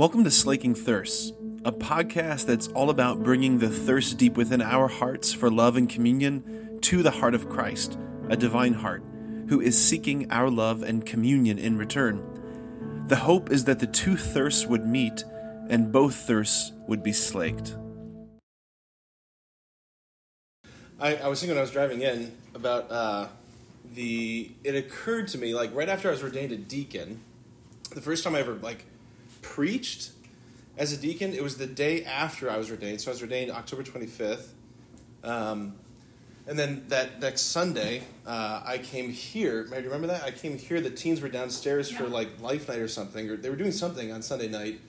Welcome to Slaking Thirsts, a podcast that's all about bringing the thirst deep within our hearts for love and communion to the heart of Christ, a divine heart, who is seeking our love and communion in return. The hope is that the two thirsts would meet and both thirsts would be slaked. I, I was thinking when I was driving in about uh, the. It occurred to me like right after I was ordained a deacon, the first time I ever like preached as a deacon. It was the day after I was ordained, so I was ordained October twenty fifth, um, and then that next Sunday uh, I came here. Mary, do you remember that? I came here. The teens were downstairs for like Life Night or something, or they were doing something on Sunday night.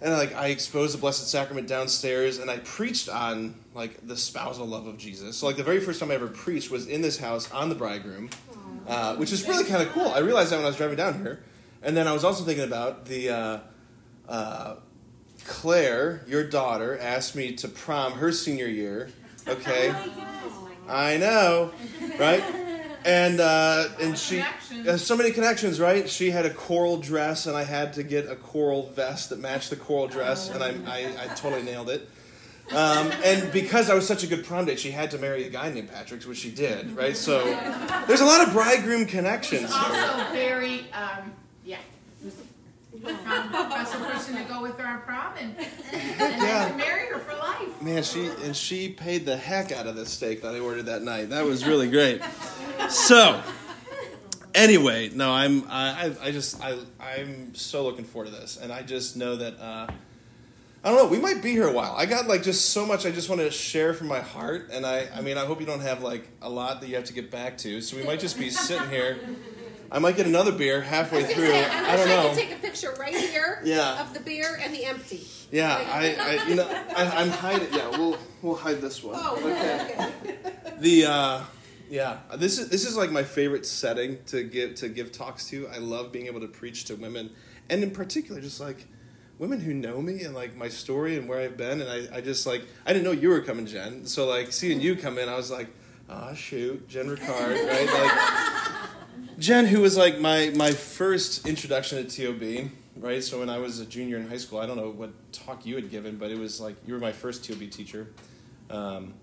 And like I exposed the Blessed Sacrament downstairs, and I preached on like the spousal love of Jesus. So like the very first time I ever preached was in this house on the bridegroom, uh, which is really kind of cool. I realized that when I was driving down here, and then I was also thinking about the uh, uh, Claire, your daughter, asked me to prom her senior year. Okay, I know, right? And uh, and she uh, so many connections, right? She had a coral dress, and I had to get a coral vest that matched the coral dress, and I I, I totally nailed it. Um, and because I was such a good prom date, she had to marry a guy named Patrick, which she did, right? So there's a lot of bridegroom connections. here. Also very, um, yeah. Found the best person to go with her on prom and, and then to marry her for life. Man, she and she paid the heck out of the steak that I ordered that night. That was really great. So, anyway, no, I'm I I I just I I'm so looking forward to this, and I just know that uh, I don't know. We might be here a while. I got like just so much I just want to share from my heart, and I I mean I hope you don't have like a lot that you have to get back to. So we might just be sitting here. I might get another beer halfway through. say, I I don't know. I could take a picture right here Yeah. of the beer and the empty. Yeah, I, I you know, I, I'm hiding. Yeah, we'll we'll hide this one. Oh, okay. The uh, yeah, this is this is like my favorite setting to give to give talks to. I love being able to preach to women, and in particular, just like women who know me and like my story and where I've been. And I, I just like I didn't know you were coming, Jen. So like seeing you come in, I was like, ah, shoot, Jen Ricard, right? Like Jen, who was like my my first introduction to TOB, right? So when I was a junior in high school, I don't know what talk you had given, but it was like you were my first TOB teacher, um,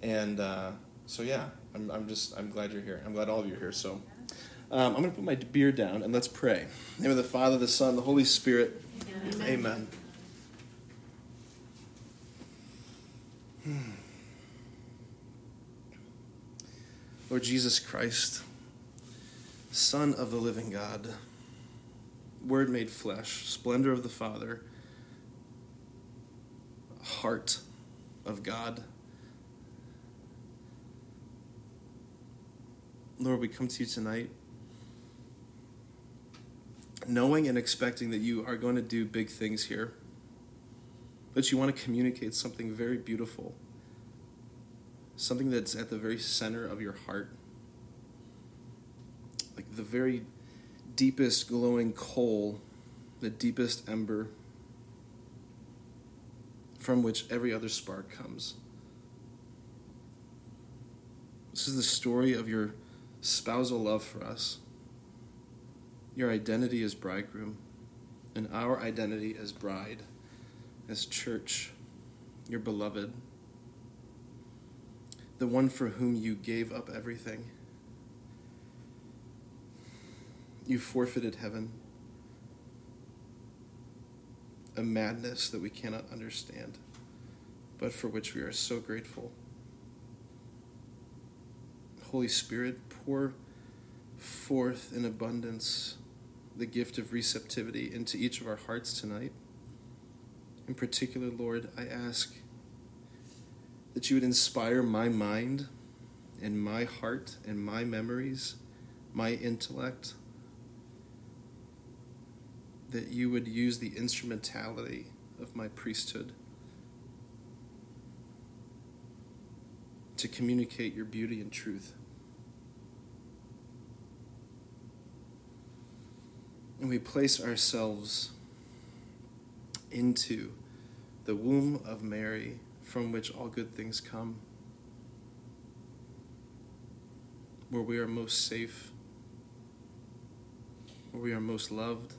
and uh, so yeah, I'm I'm just I'm glad you're here. I'm glad all of you are here. So um, I'm gonna put my beer down and let's pray. In the name of the Father, the Son, the Holy Spirit. Amen. Hmm. Lord Jesus Christ. Son of the living God, Word made flesh, splendor of the Father, heart of God. Lord, we come to you tonight knowing and expecting that you are going to do big things here, that you want to communicate something very beautiful, something that's at the very center of your heart like the very deepest glowing coal, the deepest ember from which every other spark comes. This is the story of your spousal love for us. Your identity as bridegroom, and our identity as bride, as church, your beloved, the one for whom you gave up everything. You forfeited heaven. A madness that we cannot understand, but for which we are so grateful. Holy Spirit, pour forth in abundance the gift of receptivity into each of our hearts tonight. In particular, Lord, I ask that you would inspire my mind and my heart and my memories, my intellect that you would use the instrumentality of my priesthood to communicate your beauty and truth. And we place ourselves into the womb of Mary from which all good things come, where we are most safe, where we are most loved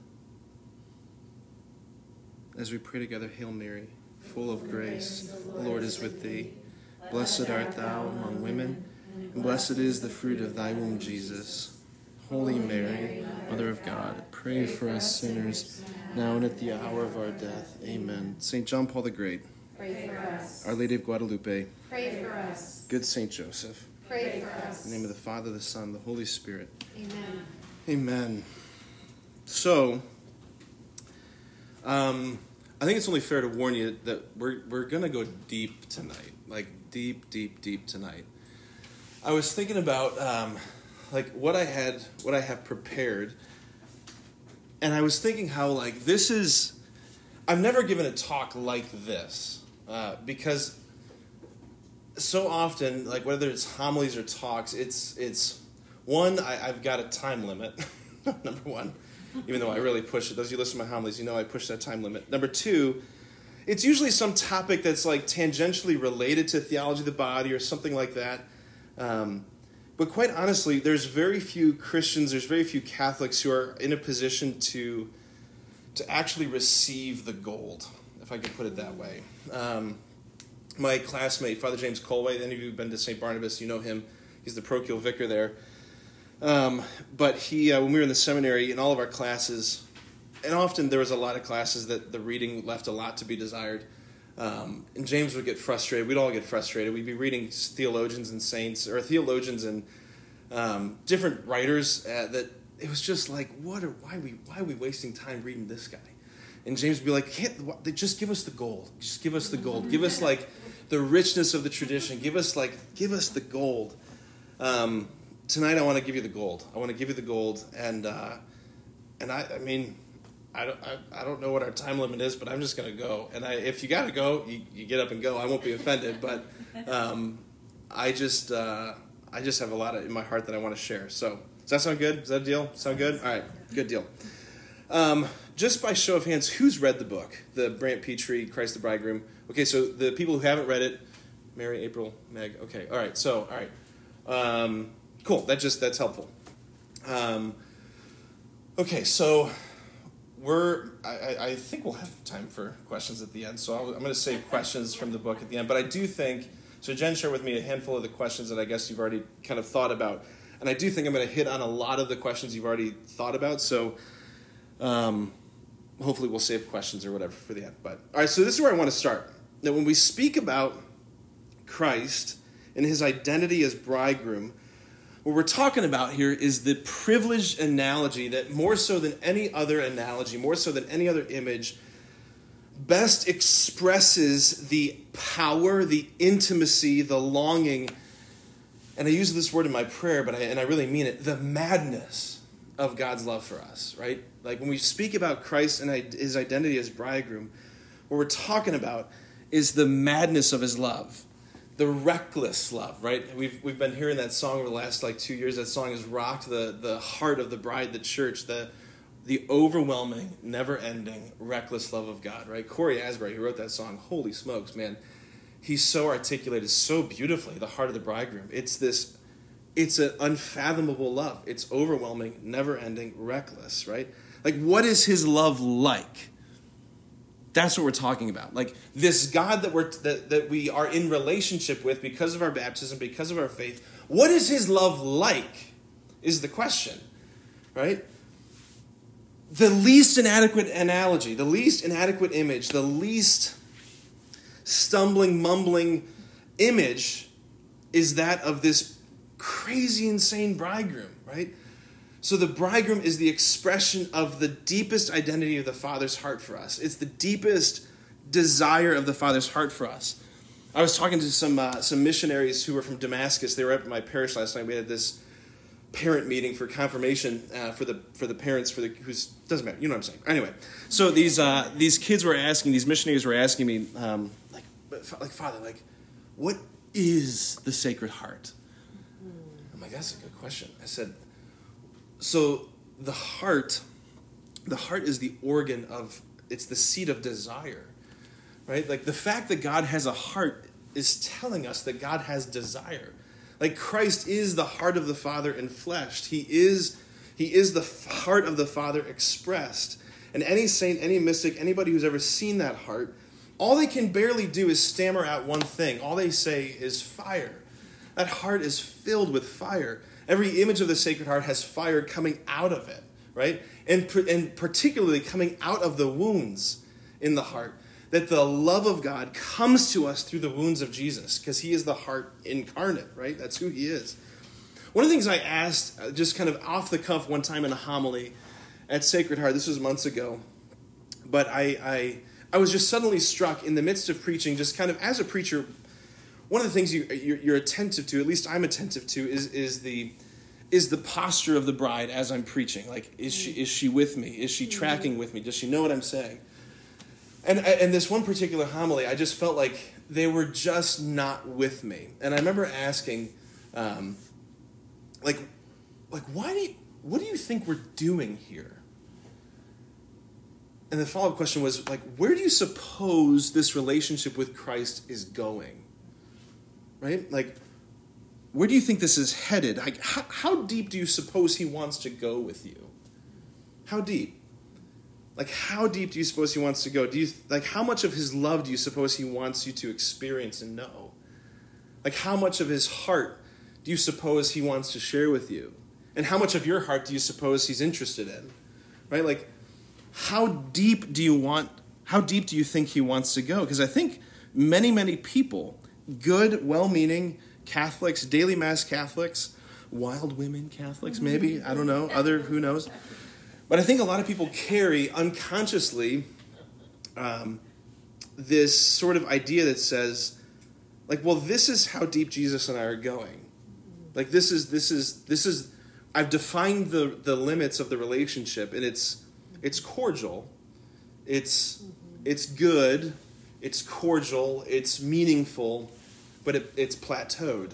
as we pray together, Hail Mary, full of grace, the Lord is with thee. Blessed art thou among women, and blessed is the fruit of thy womb, Jesus. Holy Mary, Mother of God, pray for us sinners, now and at the hour of our death. Amen. St. John Paul the Great, Pray for us. Our Lady of Guadalupe, Pray for us. good St. Joseph, Pray for us. in the name of the Father, the Son, the Holy Spirit. Amen. Amen. So, um, I think it's only fair to warn you that we're we're gonna go deep tonight, like deep, deep, deep tonight. I was thinking about um, like what I had, what I have prepared, and I was thinking how like this is. I've never given a talk like this uh, because so often, like whether it's homilies or talks, it's it's one. I, I've got a time limit. Number one, even though I really push it. Those you listen to my homilies, you know I push that time limit. Number two, it's usually some topic that's like tangentially related to theology of the body or something like that. Um, but quite honestly, there's very few Christians, there's very few Catholics who are in a position to to actually receive the gold, if I could put it that way. Um, my classmate, Father James Colway, any of you who've been to St. Barnabas, you know him. He's the parochial vicar there. Um, but he, uh, when we were in the seminary, in all of our classes, and often there was a lot of classes that the reading left a lot to be desired. Um, and James would get frustrated. We'd all get frustrated. We'd be reading theologians and saints, or theologians and um, different writers uh, that it was just like, what are why are we why are we wasting time reading this guy? And James would be like, Can't, just give us the gold. Just give us the gold. Give us like the richness of the tradition. Give us like give us the gold. Um, tonight, I want to give you the gold. I want to give you the gold, and uh, and I, I mean, I don't, I, I don't know what our time limit is, but I'm just going to go. And I, if you got to go, you, you get up and go. I won't be offended, but um, I just, uh, I just have a lot of, in my heart that I want to share. So, does that sound good? Is that a deal? Sound good? All right, good deal. Um, just by show of hands, who's read the book, the Brant Pitre, Christ the Bridegroom? Okay, so the people who haven't read it, Mary, April, Meg. Okay, all right. So, all right, um, cool. That just that's helpful. Um, okay, so we're I, I think we'll have time for questions at the end so i am going to save questions from the book at the end but i do think so jen shared with me a handful of the questions that i guess you've already kind of thought about and i do think i'm going to hit on a lot of the questions you've already thought about so um, hopefully we'll save questions or whatever for the end but all right so this is where i want to start now when we speak about christ and his identity as bridegroom what we're talking about here is the privileged analogy that more so than any other analogy, more so than any other image, best expresses the power, the intimacy, the longing, and I use this word in my prayer, but I, and I really mean it, the madness of God's love for us, right? Like when we speak about Christ and his identity as bridegroom, what we're talking about is the madness of his love the reckless love, right? We've, we've been hearing that song over the last like two years. That song has rocked the, the heart of the bride, the church, the, the overwhelming, never ending, reckless love of God, right? Cory Asbury, who wrote that song, holy smokes, man. He's so articulated so beautifully, the heart of the bridegroom. It's this, it's an unfathomable love. It's overwhelming, never ending, reckless, right? Like, what is his love like? That's what we're talking about. Like this God that we're that, that we are in relationship with because of our baptism, because of our faith. What is his love like? Is the question. Right? The least inadequate analogy, the least inadequate image, the least stumbling, mumbling image is that of this crazy, insane bridegroom, right? So the bridegroom is the expression of the deepest identity of the Father's heart for us. It's the deepest desire of the Father's heart for us. I was talking to some uh, some missionaries who were from Damascus. They were up at my parish last night. We had this parent meeting for confirmation uh, for the for the parents for the who's doesn't matter. You know what I'm saying. Anyway, so these uh, these kids were asking these missionaries were asking me um, like like Father like what is the Sacred Heart? I'm like that's a good question. I said so the heart the heart is the organ of it's the seat of desire right like the fact that god has a heart is telling us that god has desire like christ is the heart of the father in flesh he is he is the heart of the father expressed And any saint, any mystic, anybody who's ever seen that heart, all they can barely do is stammer out one thing. All they say is fire. That heart is filled with fire. Every image of the Sacred Heart has fire coming out of it, right? And, and particularly coming out of the wounds in the heart. That the love of God comes to us through the wounds of Jesus because he is the heart incarnate, right? That's who he is. One of the things I asked, uh, just kind of off the cuff one time in a homily at Sacred Heart, this was months ago, but I, I, I was just suddenly struck in the midst of preaching, just kind of as a preacher, one of the things you, you're, you're attentive to, at least I'm attentive to, is, is the is the posture of the bride as I'm preaching. Like, is she is she with me? Is she tracking with me? Does she know what I'm saying? And and this one particular homily, I just felt like they were just not with me. And I remember asking, um, like, like why do you, what do you think we're doing here? And the follow up question was like, where do you suppose this relationship with Christ is going? Right, like where do you think this is headed? Like, how, how deep do you suppose he wants to go with you? How deep? Like, how deep do you suppose he wants to go? Do you like how much of his love do you suppose he wants you to experience and know? Like, how much of his heart do you suppose he wants to share with you? And how much of your heart do you suppose he's interested in? Right? Like, how deep do you want? How deep do you think he wants to go? Because I think many, many people, good, well-meaning Catholics, daily mass Catholics, wild women Catholics, maybe, I don't know, other, who knows. But I think a lot of people carry unconsciously um, this sort of idea that says, like, well, this is how deep Jesus and I are going. Like, this is, this is, this is, I've defined the, the limits of the relationship, and it's, it's cordial, it's, it's good, it's cordial, it's meaningful, but it, it's plateaued.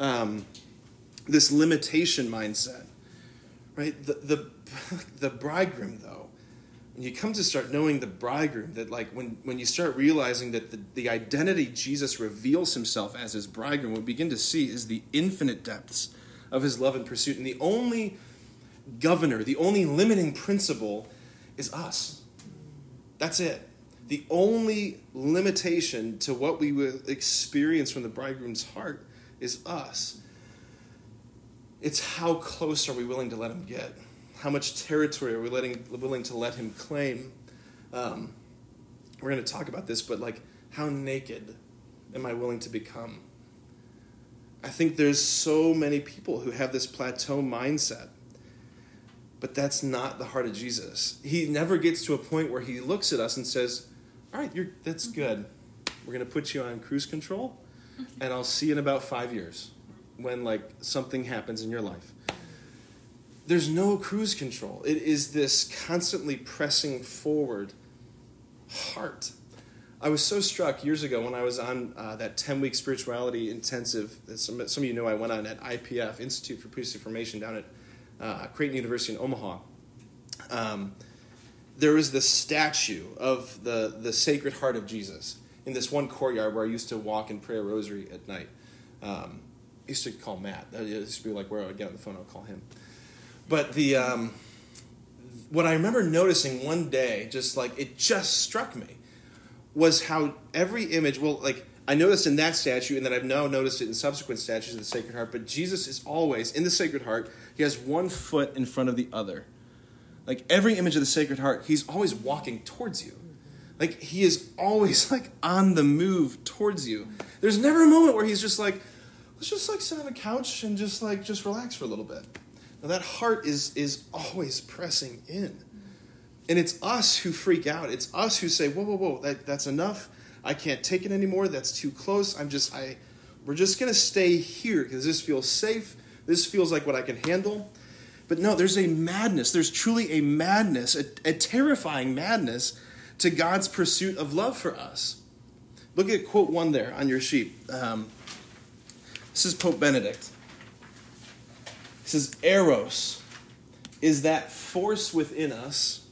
Um, this limitation mindset, right? The, the, the bridegroom, though, when you come to start knowing the bridegroom, that like when, when you start realizing that the, the identity Jesus reveals himself as his bridegroom, what we begin to see is the infinite depths of his love and pursuit. And the only governor, the only limiting principle is us. That's it the only limitation to what we will experience from the bridegroom's heart is us. It's how close are we willing to let him get? How much territory are we letting, willing to let him claim? Um, we're going to talk about this, but like, how naked am I willing to become? I think there's so many people who have this plateau mindset but that's not the heart of Jesus. He never gets to a point where he looks at us and says, all right, you're, that's good. We're going to put you on cruise control, and I'll see you in about five years when like something happens in your life. There's no cruise control. It is this constantly pressing forward heart. I was so struck years ago when I was on uh, that 10 week spirituality intensive. Some, some of you know I went on at IPF, Institute for Priestly Formation, down at uh, Creighton University in Omaha. Um, there was this statue of the, the Sacred Heart of Jesus in this one courtyard where I used to walk and pray a rosary at night. Um, I used to call Matt. That used to be like where I would get on the phone, I would call him. But the um, what I remember noticing one day, just like it just struck me, was how every image, well, like I noticed in that statue, and then I've now noticed it in subsequent statues of the Sacred Heart, but Jesus is always, in the Sacred Heart, he has one foot in front of the other. Like every image of the Sacred Heart, he's always walking towards you. Like he is always like on the move towards you. There's never a moment where he's just like, let's just like sit on a couch and just like just relax for a little bit. Now that heart is is always pressing in. And it's us who freak out. It's us who say, whoa, whoa, whoa, that, that's enough. I can't take it anymore. That's too close. I'm just I we're just gonna stay here because this feels safe. This feels like what I can handle. But no, there's a madness. There's truly a madness, a, a terrifying madness to God's pursuit of love for us. Look at quote one there on your sheet. Um, this is Pope Benedict. He says, Eros is that force within us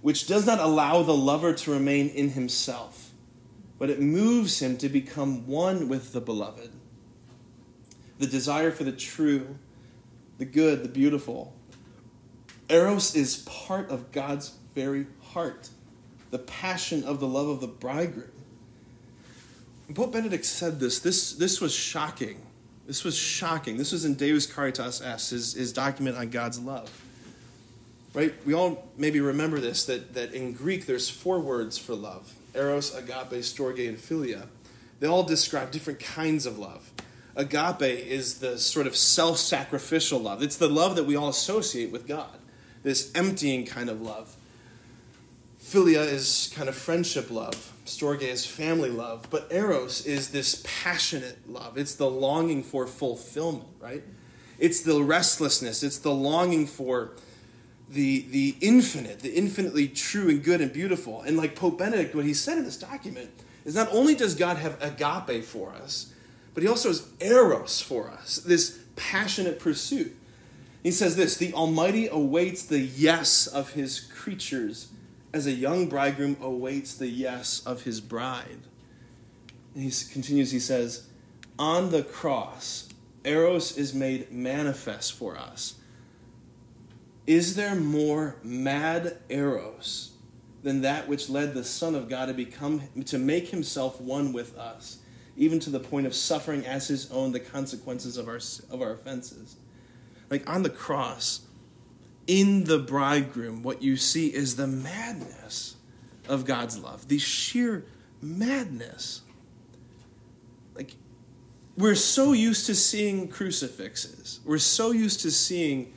which does not allow the lover to remain in himself, but it moves him to become one with the beloved. The desire for the true the good, the beautiful, Eros is part of God's very heart, the passion of the love of the bridegroom. Pope Benedict said this, this, this was shocking. This was shocking. This was in Deus Caritas Est, his, his document on God's love. Right? We all maybe remember this that, that in Greek there's four words for love eros, agape, storge, and philia. They all describe different kinds of love. Agape is the sort of self sacrificial love, it's the love that we all associate with God, this emptying kind of love. Philia is kind of friendship love. Storge is family love. But Eros is this passionate love. It's the longing for fulfillment, right? It's the restlessness. It's the longing for the, the infinite, the infinitely true and good and beautiful. And like Pope Benedict, what he said in this document is not only does God have agape for us, but he also has eros for us, this passionate pursuit. He says this the Almighty awaits the yes of his creatures as a young bridegroom awaits the yes of his bride. And he continues, he says, On the cross, Eros is made manifest for us. Is there more mad Eros than that which led the Son of God to become to make himself one with us, even to the point of suffering as his own the consequences of our of our offenses? Like on the cross, in the bridegroom, what you see is the madness of God's love, the sheer madness. Like, we're so used to seeing crucifixes, we're so used to seeing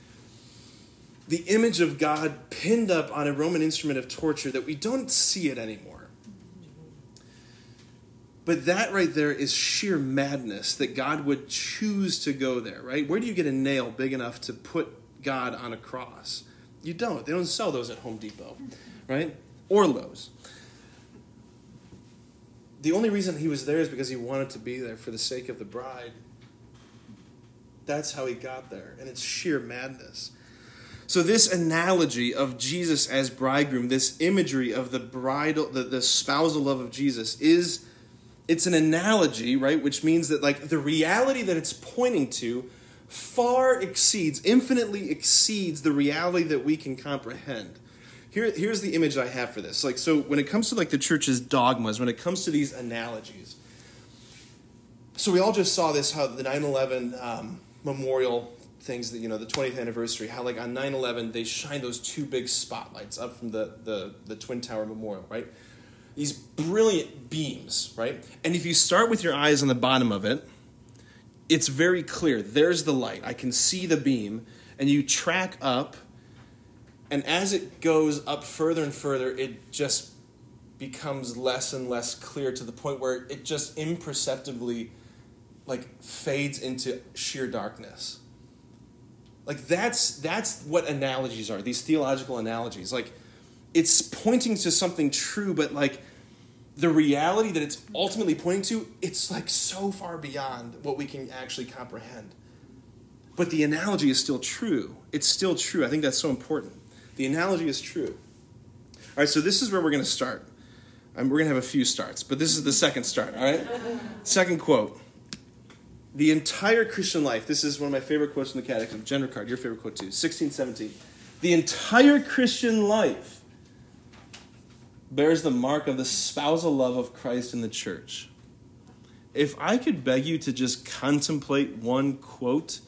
the image of God pinned up on a Roman instrument of torture that we don't see it anymore. But that right there is sheer madness that God would choose to go there, right? Where do you get a nail big enough to put God on a cross. You don't. They don't sell those at Home Depot, right? Or Lowe's. The only reason he was there is because he wanted to be there for the sake of the bride. That's how he got there, and it's sheer madness. So this analogy of Jesus as bridegroom, this imagery of the bridal, the, the spousal love of Jesus, is it's an analogy, right? Which means that like the reality that it's pointing to far exceeds, infinitely exceeds the reality that we can comprehend. Here, here's the image I have for this. Like, so when it comes to like the church's dogmas, when it comes to these analogies, so we all just saw this how the 9/11 um, memorial things that you know the 20th anniversary, how like on 9/11 they shine those two big spotlights up from the the the Twin Tower Memorial, right? These brilliant beams, right? And if you start with your eyes on the bottom of it, it's very clear. There's the light. I can see the beam, and you track up, and as it goes up further and further, it just becomes less and less clear to the point where it just imperceptibly like fades into sheer darkness. Like that's that's what analogies are. These theological analogies. Like it's pointing to something true, but like the reality that it's ultimately pointing to, it's like so far beyond what we can actually comprehend. But the analogy is still true. It's still true. I think that's so important. The analogy is true. All right, so this is where we're going to start. Um, we're going to have a few starts, but this is the second start, all right? second quote. The entire Christian life, this is one of my favorite quotes in the Catechism. Jen Card, your favorite quote too, 1617. The entire Christian life bears the mark of the spousal love of Christ in the church. If I could beg you to just contemplate one quote,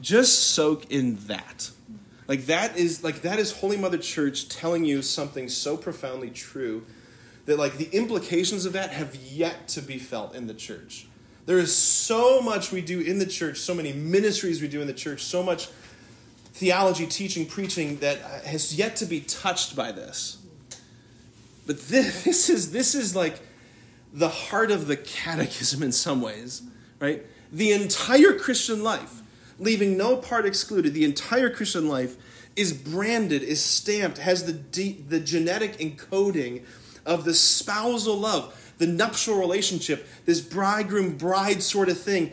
just soak in that. Like that is like that is Holy Mother Church telling you something so profoundly true that like the implications of that have yet to be felt in the church. There is so much we do in the church, so many ministries we do in the church, so much theology, teaching, preaching that has yet to be touched by this. But this, this is this is like the heart of the catechism in some ways, right? The entire Christian life, leaving no part excluded, the entire Christian life is branded, is stamped, has the the genetic encoding of the spousal love, the nuptial relationship, this bridegroom bride sort of thing,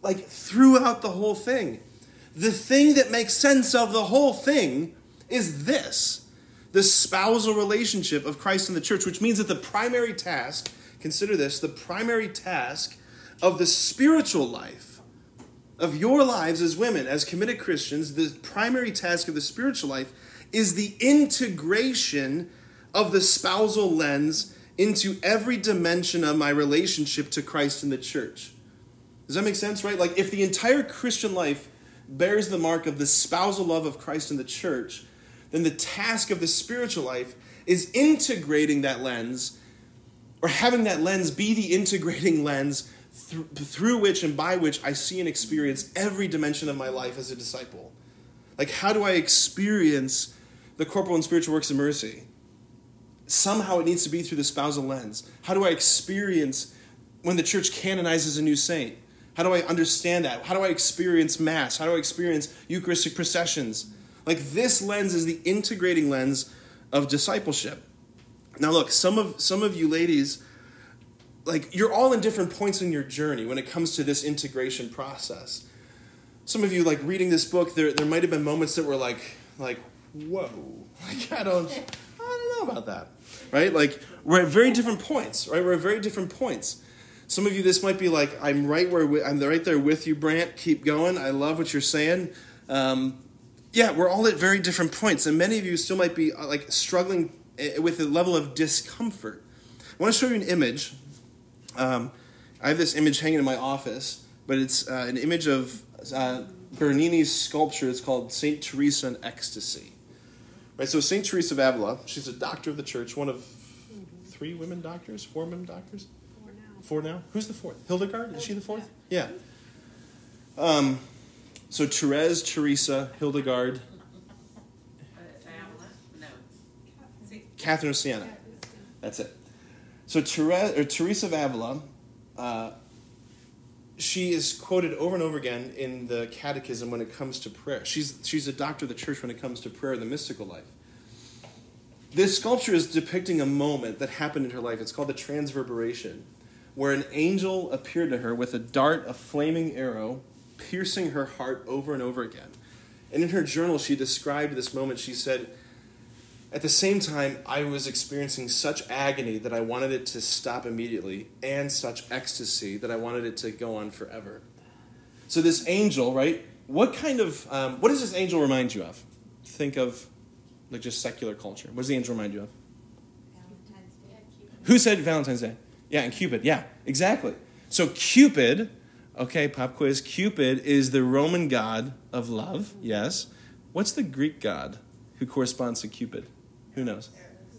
like throughout the whole thing. The thing that makes sense of the whole thing is this the spousal relationship of Christ and the church, which means that the primary task, consider this, the primary task of the spiritual life of your lives as women, as committed Christians, the primary task of the spiritual life is the integration of the spousal lens into every dimension of my relationship to Christ and the church. Does that make sense, right? Like, if the entire Christian life bears the mark of the spousal love of Christ and the church, then the task of the spiritual life is integrating that lens or having that lens be the integrating lens through, through which and by which I see and experience every dimension of my life as a disciple. Like, how do I experience the corporal and spiritual works of mercy? Somehow it needs to be through the spousal lens. How do I experience when the church canonizes a new saint? How do I understand that? How do I experience Mass? How do I experience Eucharistic processions? Like, this lens is the integrating lens of discipleship. Now, look, some of, some of you ladies, like, you're all in different points in your journey when it comes to this integration process. Some of you, like, reading this book, there, there might have been moments that were like, like, whoa, like, I don't, I don't know about that, right? Like, we're at very different points, right? We're at very different points. Some of you, this might be like, I'm right where I'm right there with you, Brant. Keep going. I love what you're saying. Um, yeah, we're all at very different points, and many of you still might be uh, like struggling eh, with a level of discomfort. I want to show you an image. Um, I have this image hanging in my office, but it's uh, an image of uh, Bernini's sculpture. It's called Saint Teresa in Ecstasy. Right. So Saint Teresa of Avila, she's a doctor of the church, one of three women doctors, four women doctors. Four now. Who's the fourth? Hildegard. Is she the fourth? Yeah. Um, so Therese, Teresa, Hildegard, Catherine of Siena. That's it. So Therese, Teresa of Avila, uh, she is quoted over and over again in the Catechism when it comes to prayer. She's she's a doctor of the church when it comes to prayer and the mystical life. This sculpture is depicting a moment that happened in her life. It's called the Transverberation, where an angel appeared to her with a dart, a flaming arrow, piercing her heart over and over again. And in her journal, she described this moment. She said, At the same time, I was experiencing such agony that I wanted it to stop immediately, and such ecstasy that I wanted it to go on forever. So, this angel, right? What kind of, um, what does this angel remind you of? Think of like just secular culture. What does the angel remind you of? Valentine's Day. Who said Valentine's Day? Yeah, and Cupid. Yeah, exactly. So, Cupid Okay, pop quiz. Cupid is the Roman god of love, yes. What's the Greek god who corresponds to Cupid? Who knows?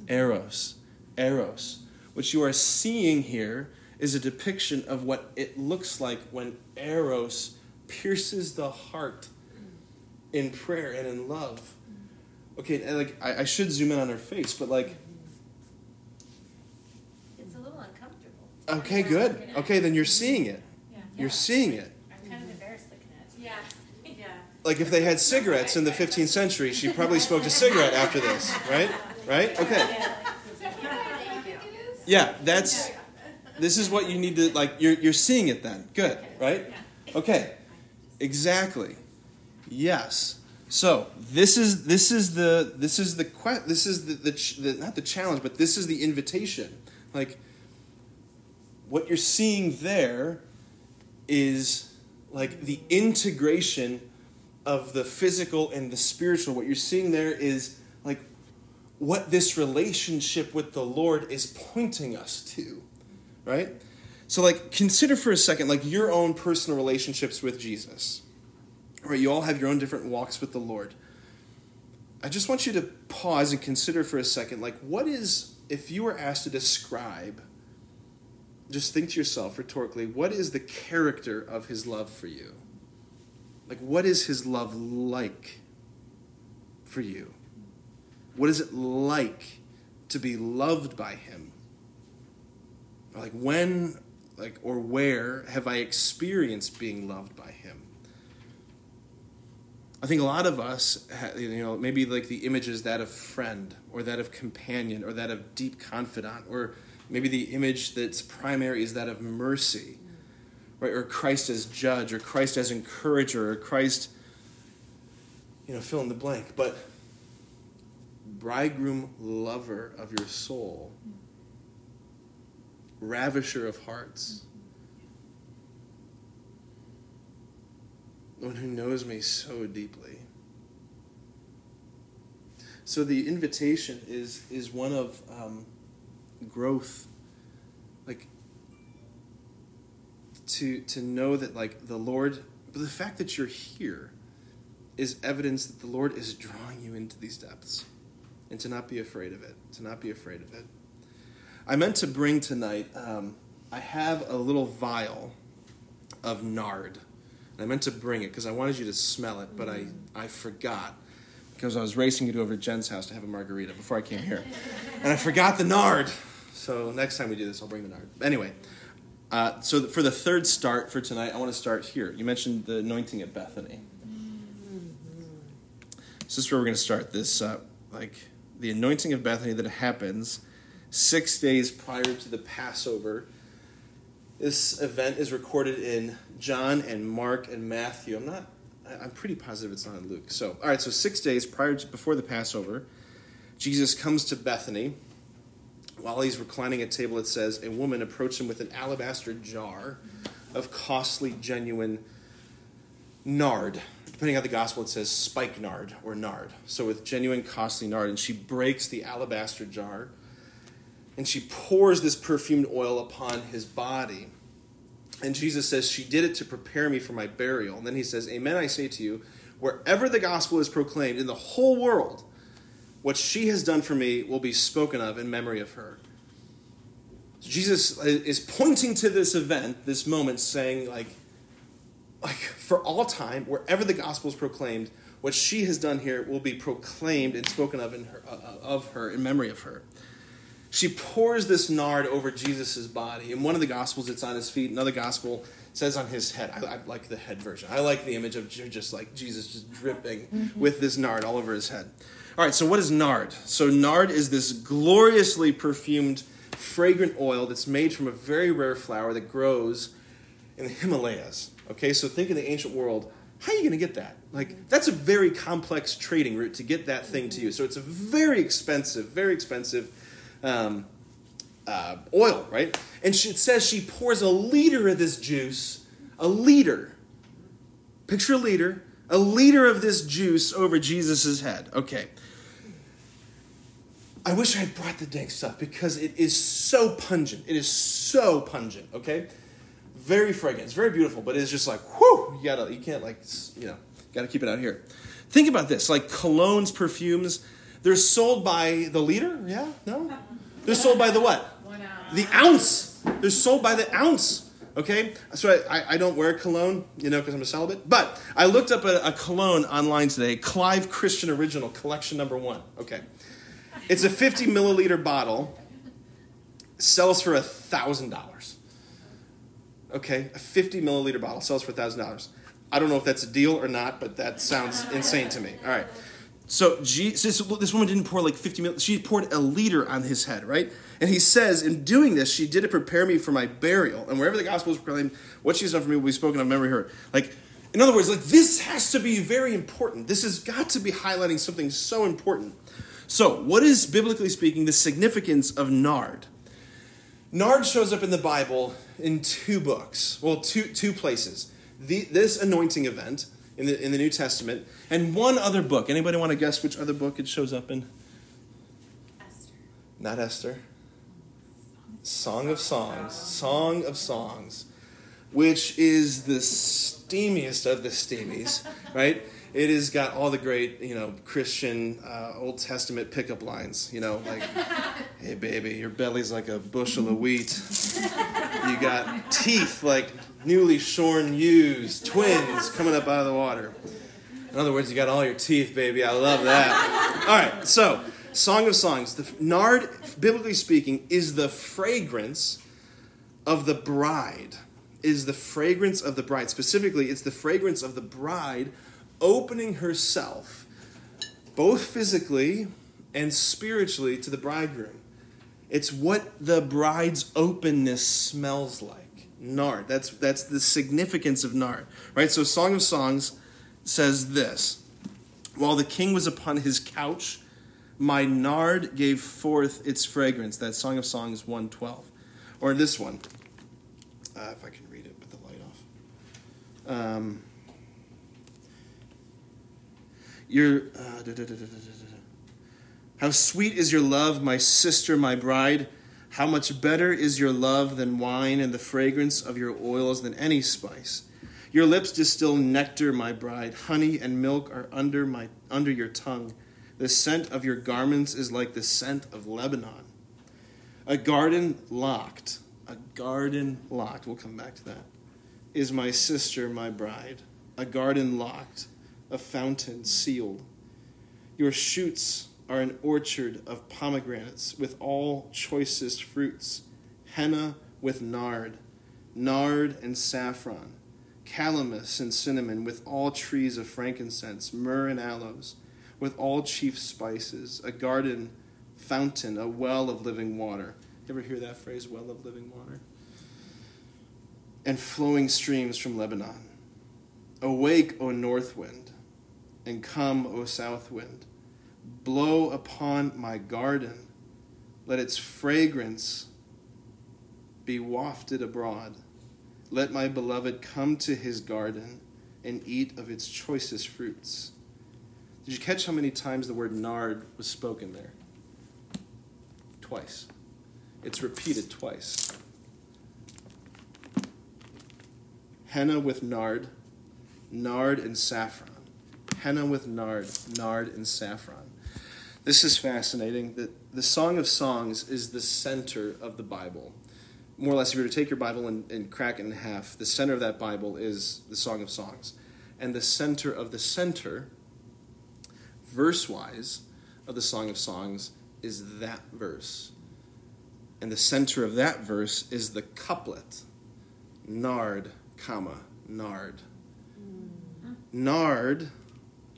Eros. Eros. What you are seeing here is a depiction of what it looks like when Eros pierces the heart in prayer and in love. Okay, like I, I should zoom in on her face, but like It's a little uncomfortable. okay, good. Okay, then you're seeing it. Yeah. You're seeing it. I'm kind of embarrassed looking at it. Yeah. Yeah. like if they had cigarettes in the 15th century, she probably smoked a cigarette after this, right? Right? Okay. Yeah, that's this is what you need to like you're you're seeing it then. Good, right? Okay. Exactly. Yes. So, this is this is the this is the que- this is the, the, the not the challenge, but this is the invitation. Like what you're seeing there is like the integration of the physical and the spiritual. What you're seeing there is like what this relationship with the Lord is pointing us to, right? So, like, consider for a second, like, your own personal relationships with Jesus. Right? You all have your own different walks with the Lord. I just want you to pause and consider for a second, like, what is, if you were asked to describe, just think to yourself rhetorically, what is the character of his love for you? Like, what is his love like for you? What is it like to be loved by him? Like when like or where have I experienced being loved by him? I think a lot of us, you know, maybe like the image is that of friend or that of companion or that of deep confidant or maybe the image that's primary is that of mercy, right? Or Christ as judge or Christ as encourager or Christ, you know, fill in the blank. But bridegroom lover of your soul, ravisher of hearts. one who knows me so deeply. So the invitation is is one of um, growth, like to to know that like the Lord, but the fact that you're here is evidence that the Lord is drawing you into these depths, and to not be afraid of it. To not be afraid of it. I meant to bring tonight. Um, I have a little vial of nard. And I meant to bring it because I wanted you to smell it, but I, I forgot because I was racing to go over to Jen's house to have a margarita before I came here. and I forgot the nard. So next time we do this, I'll bring the nard. Anyway, uh, so for the third start for tonight, I want to start here. You mentioned the anointing at Bethany. So this is where we're going to start this, uh, like the anointing of Bethany that happens six days prior to the Passover. This event is recorded in John and Mark and Matthew. I'm not. I'm pretty positive it's not in Luke. So, all right. So six days prior to before the Passover, Jesus comes to Bethany. While he's reclining at table, it says a woman approached him with an alabaster jar of costly, genuine nard. Depending on the gospel, it says spikenard or nard. So with genuine, costly nard, and she breaks the alabaster jar and she pours this perfumed oil upon his body. And Jesus says, She did it to prepare me for my burial. And then he says, Amen, I say to you, wherever the gospel is proclaimed in the whole world, what she has done for me will be spoken of in memory of her. So Jesus is pointing to this event, this moment, saying, like, like for all time, wherever the gospel is proclaimed, what she has done here will be proclaimed and spoken of in her, uh, of her in memory of her she pours this nard over Jesus' body. In one of the Gospels, it's on his feet. Another Gospel says on his head. I, I like the head version. I like the image of just like Jesus just dripping mm-hmm. with this nard all over his head. All right, so what is nard? So, nard is this gloriously perfumed, fragrant oil that's made from a very rare flower that grows in the Himalayas. Okay, so think in the ancient world, how are you going to get that? Like, that's a very complex trading route to get that thing to you. So, it's a very expensive, very expensive um, uh, oil, right? And she, it says she pours a liter of this juice, a liter. Picture a liter, a liter of this juice over Jesus' head. Okay. I wish I had brought the dank stuff because it is so pungent. It is so pungent, okay? Very fragrant. It's very beautiful, but it's just like, whew, you gotta, you can't like, you know, gotta keep it out here. Think about this, like colognes, perfumes, they're sold by the liter, yeah? No? They're sold by the what? The ounce. They're sold by the ounce. Okay? So I, I don't wear cologne, you know, because I'm a celibate. But I looked up a, a cologne online today, Clive Christian Original, collection number one. Okay. It's a 50 milliliter bottle, sells for a $1,000. Okay? A 50 milliliter bottle sells for a $1,000. I don't know if that's a deal or not, but that sounds insane to me. All right. So Jesus, this woman didn't pour like 50 mil, she poured a liter on his head, right? And he says, in doing this, she did it prepare me for my burial. And wherever the gospel is proclaimed, what she's done for me will be spoken of memory of her. Like, in other words, like this has to be very important. This has got to be highlighting something so important. So, what is, biblically speaking, the significance of nard? Nard shows up in the Bible in two books, well, two, two places. The, this anointing event in the, in the New Testament, and one other book. Anybody want to guess which other book it shows up in? Esther. Not Esther. Song of Songs. Song of Songs, which is the steamiest of the steamies, right? It has got all the great, you know, Christian uh, Old Testament pickup lines. You know, like, "Hey, baby, your belly's like a bushel of wheat. You got teeth like newly shorn ewes, twins coming up out of the water. In other words, you got all your teeth, baby. I love that. All right, so Song of Songs. The nard, biblically speaking, is the fragrance of the bride. Is the fragrance of the bride. Specifically, it's the fragrance of the bride opening herself, both physically and spiritually, to the bridegroom. It's what the bride's openness smells like nard. That's that's the significance of nard, right? So Song of Songs says this: While the king was upon his couch, my nard gave forth its fragrance. That Song of Songs one twelve, or this one, uh, if I can read it with the light off. Um, Your uh, how sweet is your love, my sister, my bride. How much better is your love than wine, and the fragrance of your oils than any spice. Your lips distill nectar, my bride. Honey and milk are under my under your tongue. The scent of your garments is like the scent of Lebanon. A garden locked, a garden locked. We'll come back to that. Is my sister, my bride. A garden locked, a fountain sealed. Your shoots are an orchard of pomegranates with all choicest fruits, henna with nard, nard and saffron, calamus and cinnamon with all trees of frankincense, myrrh and aloes, with all chief spices, a garden fountain, a well of living water. You ever hear that phrase, well of living water? And flowing streams from Lebanon. Awake, O north wind, and come, O south wind. Blow upon my garden. Let its fragrance be wafted abroad. Let my beloved come to his garden and eat of its choicest fruits. Did you catch how many times the word nard was spoken there? Twice. It's repeated twice. Henna with nard, nard and saffron. Henna with nard, nard and saffron. This is fascinating. The, the Song of Songs is the center of the Bible. More or less, if you were to take your Bible and, and crack it in half, the center of that Bible is the Song of Songs. And the center of the center, verse wise, of the Song of Songs is that verse. And the center of that verse is the couplet nard, comma, nard. Nard,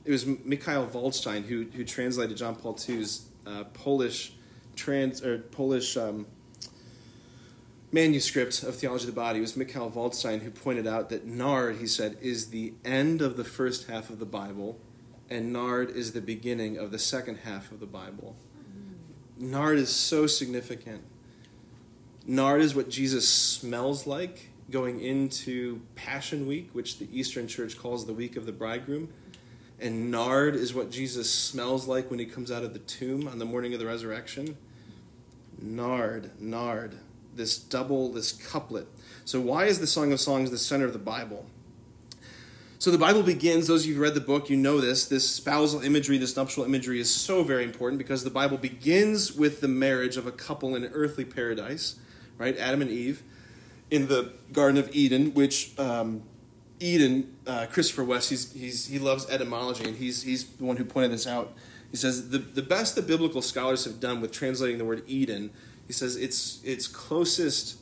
it was Mikhail Waldstein who, who translated John Paul II's uh, Polish trans or Polish um, manuscript of Theology of the Body. It was Mikhail Waldstein who pointed out that nard, he said, is the end of the first half of the Bible, and nard is the beginning of the second half of the Bible. Nard is so significant. Nard is what Jesus smells like going into Passion Week, which the Eastern Church calls the week of the bridegroom. And nard is what Jesus smells like when he comes out of the tomb on the morning of the resurrection. Nard, nard, this double, this couplet. So, why is the Song of Songs the center of the Bible? So, the Bible begins, those of you who've read the book, you know this. This spousal imagery, this nuptial imagery is so very important because the Bible begins with the marriage of a couple in an earthly paradise, right? Adam and Eve in the Garden of Eden, which um, Eden, uh, Christopher West, he's, he's, he loves etymology, and he's, he's the one who pointed this out. He says the, the best that biblical scholars have done with translating the word Eden, he says its, its closest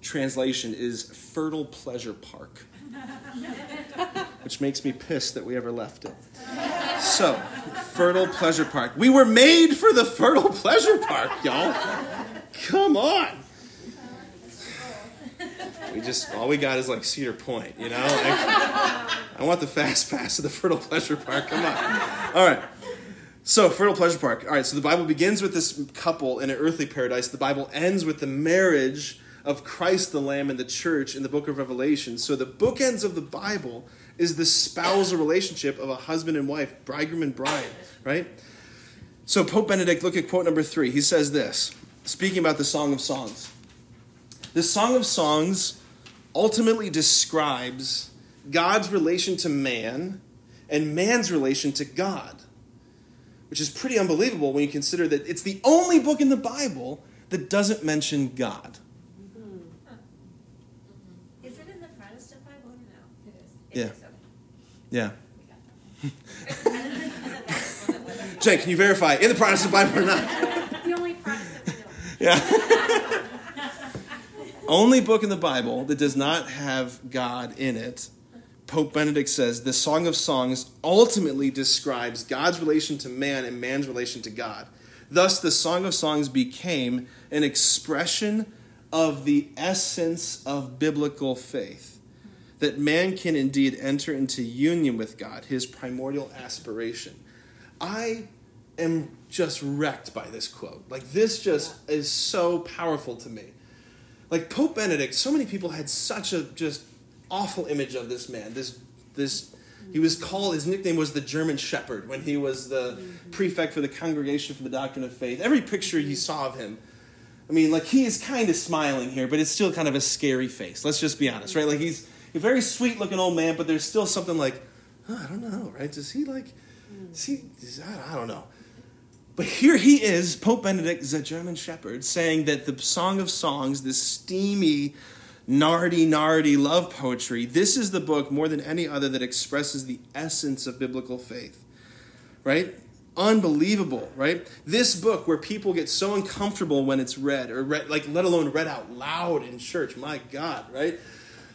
translation is fertile pleasure park, which makes me pissed that we ever left it. So, fertile pleasure park. We were made for the fertile pleasure park, y'all. Come on we just all we got is like Cedar Point, you know. Like, I want the fast pass to the Fertile Pleasure Park. Come on. All right. So Fertile Pleasure Park. All right. So the Bible begins with this couple in an earthly paradise. The Bible ends with the marriage of Christ the Lamb and the church in the book of Revelation. So the bookends of the Bible is the spousal relationship of a husband and wife, bridegroom and bride, right? So Pope Benedict, look at quote number three. He says this, speaking about the Song of Songs. The Song of Songs ultimately describes God's relation to man and man's relation to God, which is pretty unbelievable when you consider that it's the only book in the Bible that doesn't mention God. Is it in the Protestant Bible or no? It is. Yeah. Yeah. We got that. Jay, can you verify in the Protestant Bible or not? The only Protestant we know. Yeah. Only book in the Bible that does not have God in it. Pope Benedict says the Song of Songs ultimately describes God's relation to man and man's relation to God. Thus, the Song of Songs became an expression of the essence of biblical faith that man can indeed enter into union with God, his primordial aspiration. I am just wrecked by this quote. Like, this just is so powerful to me. Like, Pope Benedict, so many people had such a just awful image of this man, this, this He was called, his nickname was the German Shepherd when he was the prefect for the Congregation for the Doctrine of Faith. Every picture you saw of him, I mean, like he is kind of smiling here, but it's still kind of a scary face. Let's just be honest, right? Like he's a very sweet looking old man, but there's still something like, oh, I don't know, right? Does he like, is he, I, I don't know. But here he is, Pope Benedict, the German Shepherd, saying that the Song of Songs, this steamy, nardy, nardy love poetry, this is the book more than any other that expresses the essence of biblical faith. Right? Unbelievable, right? This book where people get so uncomfortable when it's read, or read, like let alone read out loud in church. My God, right?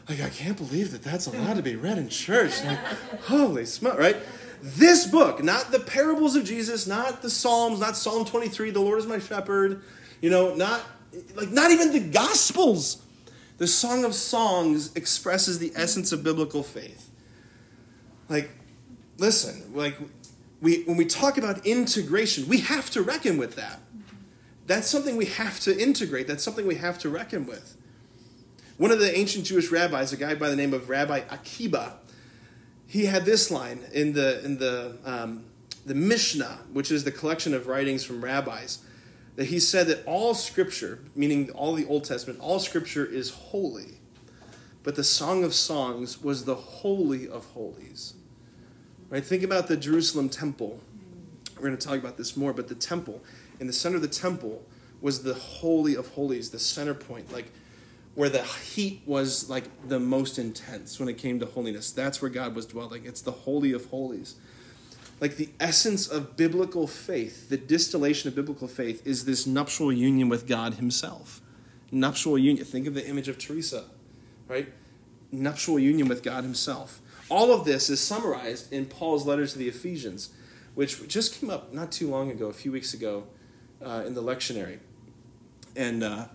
Like I can't believe that that's allowed to be read in church. Like, holy smoke, right? This book, not the parables of Jesus, not the Psalms, not Psalm 23, the Lord is my shepherd, you know, not like not even the Gospels. The Song of Songs expresses the essence of biblical faith. Like, listen, like we when we talk about integration, we have to reckon with that. That's something we have to integrate. That's something we have to reckon with. One of the ancient Jewish rabbis, a guy by the name of Rabbi Akiba, he had this line in the in the um, the Mishnah, which is the collection of writings from rabbis, that he said that all Scripture, meaning all the Old Testament, all Scripture is holy, but the Song of Songs was the holy of holies. Right? Think about the Jerusalem temple. We're going to talk about this more, but the temple, in the center of the temple, was the holy of holies, the center point, like where the heat was like the most intense when it came to holiness. That's where God was dwelling. It's the holy of holies. Like the essence of biblical faith, the distillation of biblical faith is this nuptial union with God Himself. Nuptial union. Think of the image of Teresa, right? Nuptial union with God Himself. All of this is summarized in Paul's letter to the Ephesians, which just came up not too long ago, a few weeks ago, uh, in the lectionary. And uh,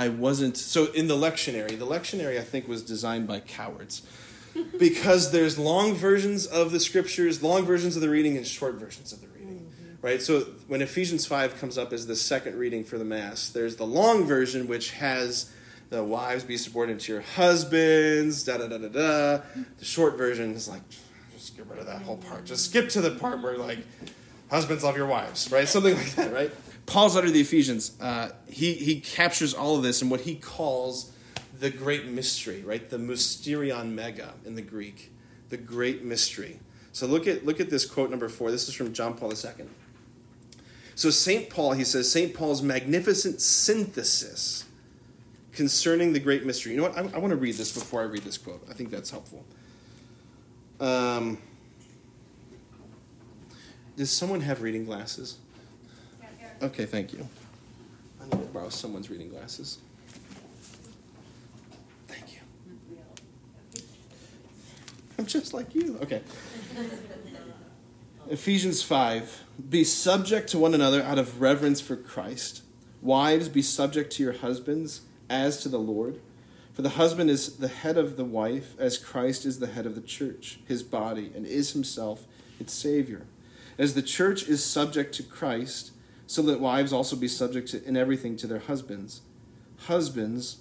I wasn't so in the lectionary. The lectionary I think was designed by cowards because there's long versions of the scriptures, long versions of the reading, and short versions of the reading. Mm-hmm. Right? So when Ephesians 5 comes up as the second reading for the Mass, there's the long version which has the wives be subordinate to your husbands, da da da da da. The short version is like, just get rid of that whole part. Just skip to the part where, like, husbands love your wives, right? Something like that, right? Paul's letter to the Ephesians, uh, he, he captures all of this in what he calls the great mystery, right? The mysterion mega in the Greek, the great mystery. So look at look at this quote number four. This is from John Paul II. So Saint Paul, he says, Saint Paul's magnificent synthesis concerning the great mystery. You know what? I, I want to read this before I read this quote. I think that's helpful. Um, does someone have reading glasses? Okay, thank you. I need to borrow someone's reading glasses. Thank you. I'm just like you. Okay. Ephesians 5 Be subject to one another out of reverence for Christ. Wives, be subject to your husbands as to the Lord. For the husband is the head of the wife, as Christ is the head of the church, his body, and is himself its Savior. As the church is subject to Christ, so that wives also be subject to, in everything to their husbands. Husbands,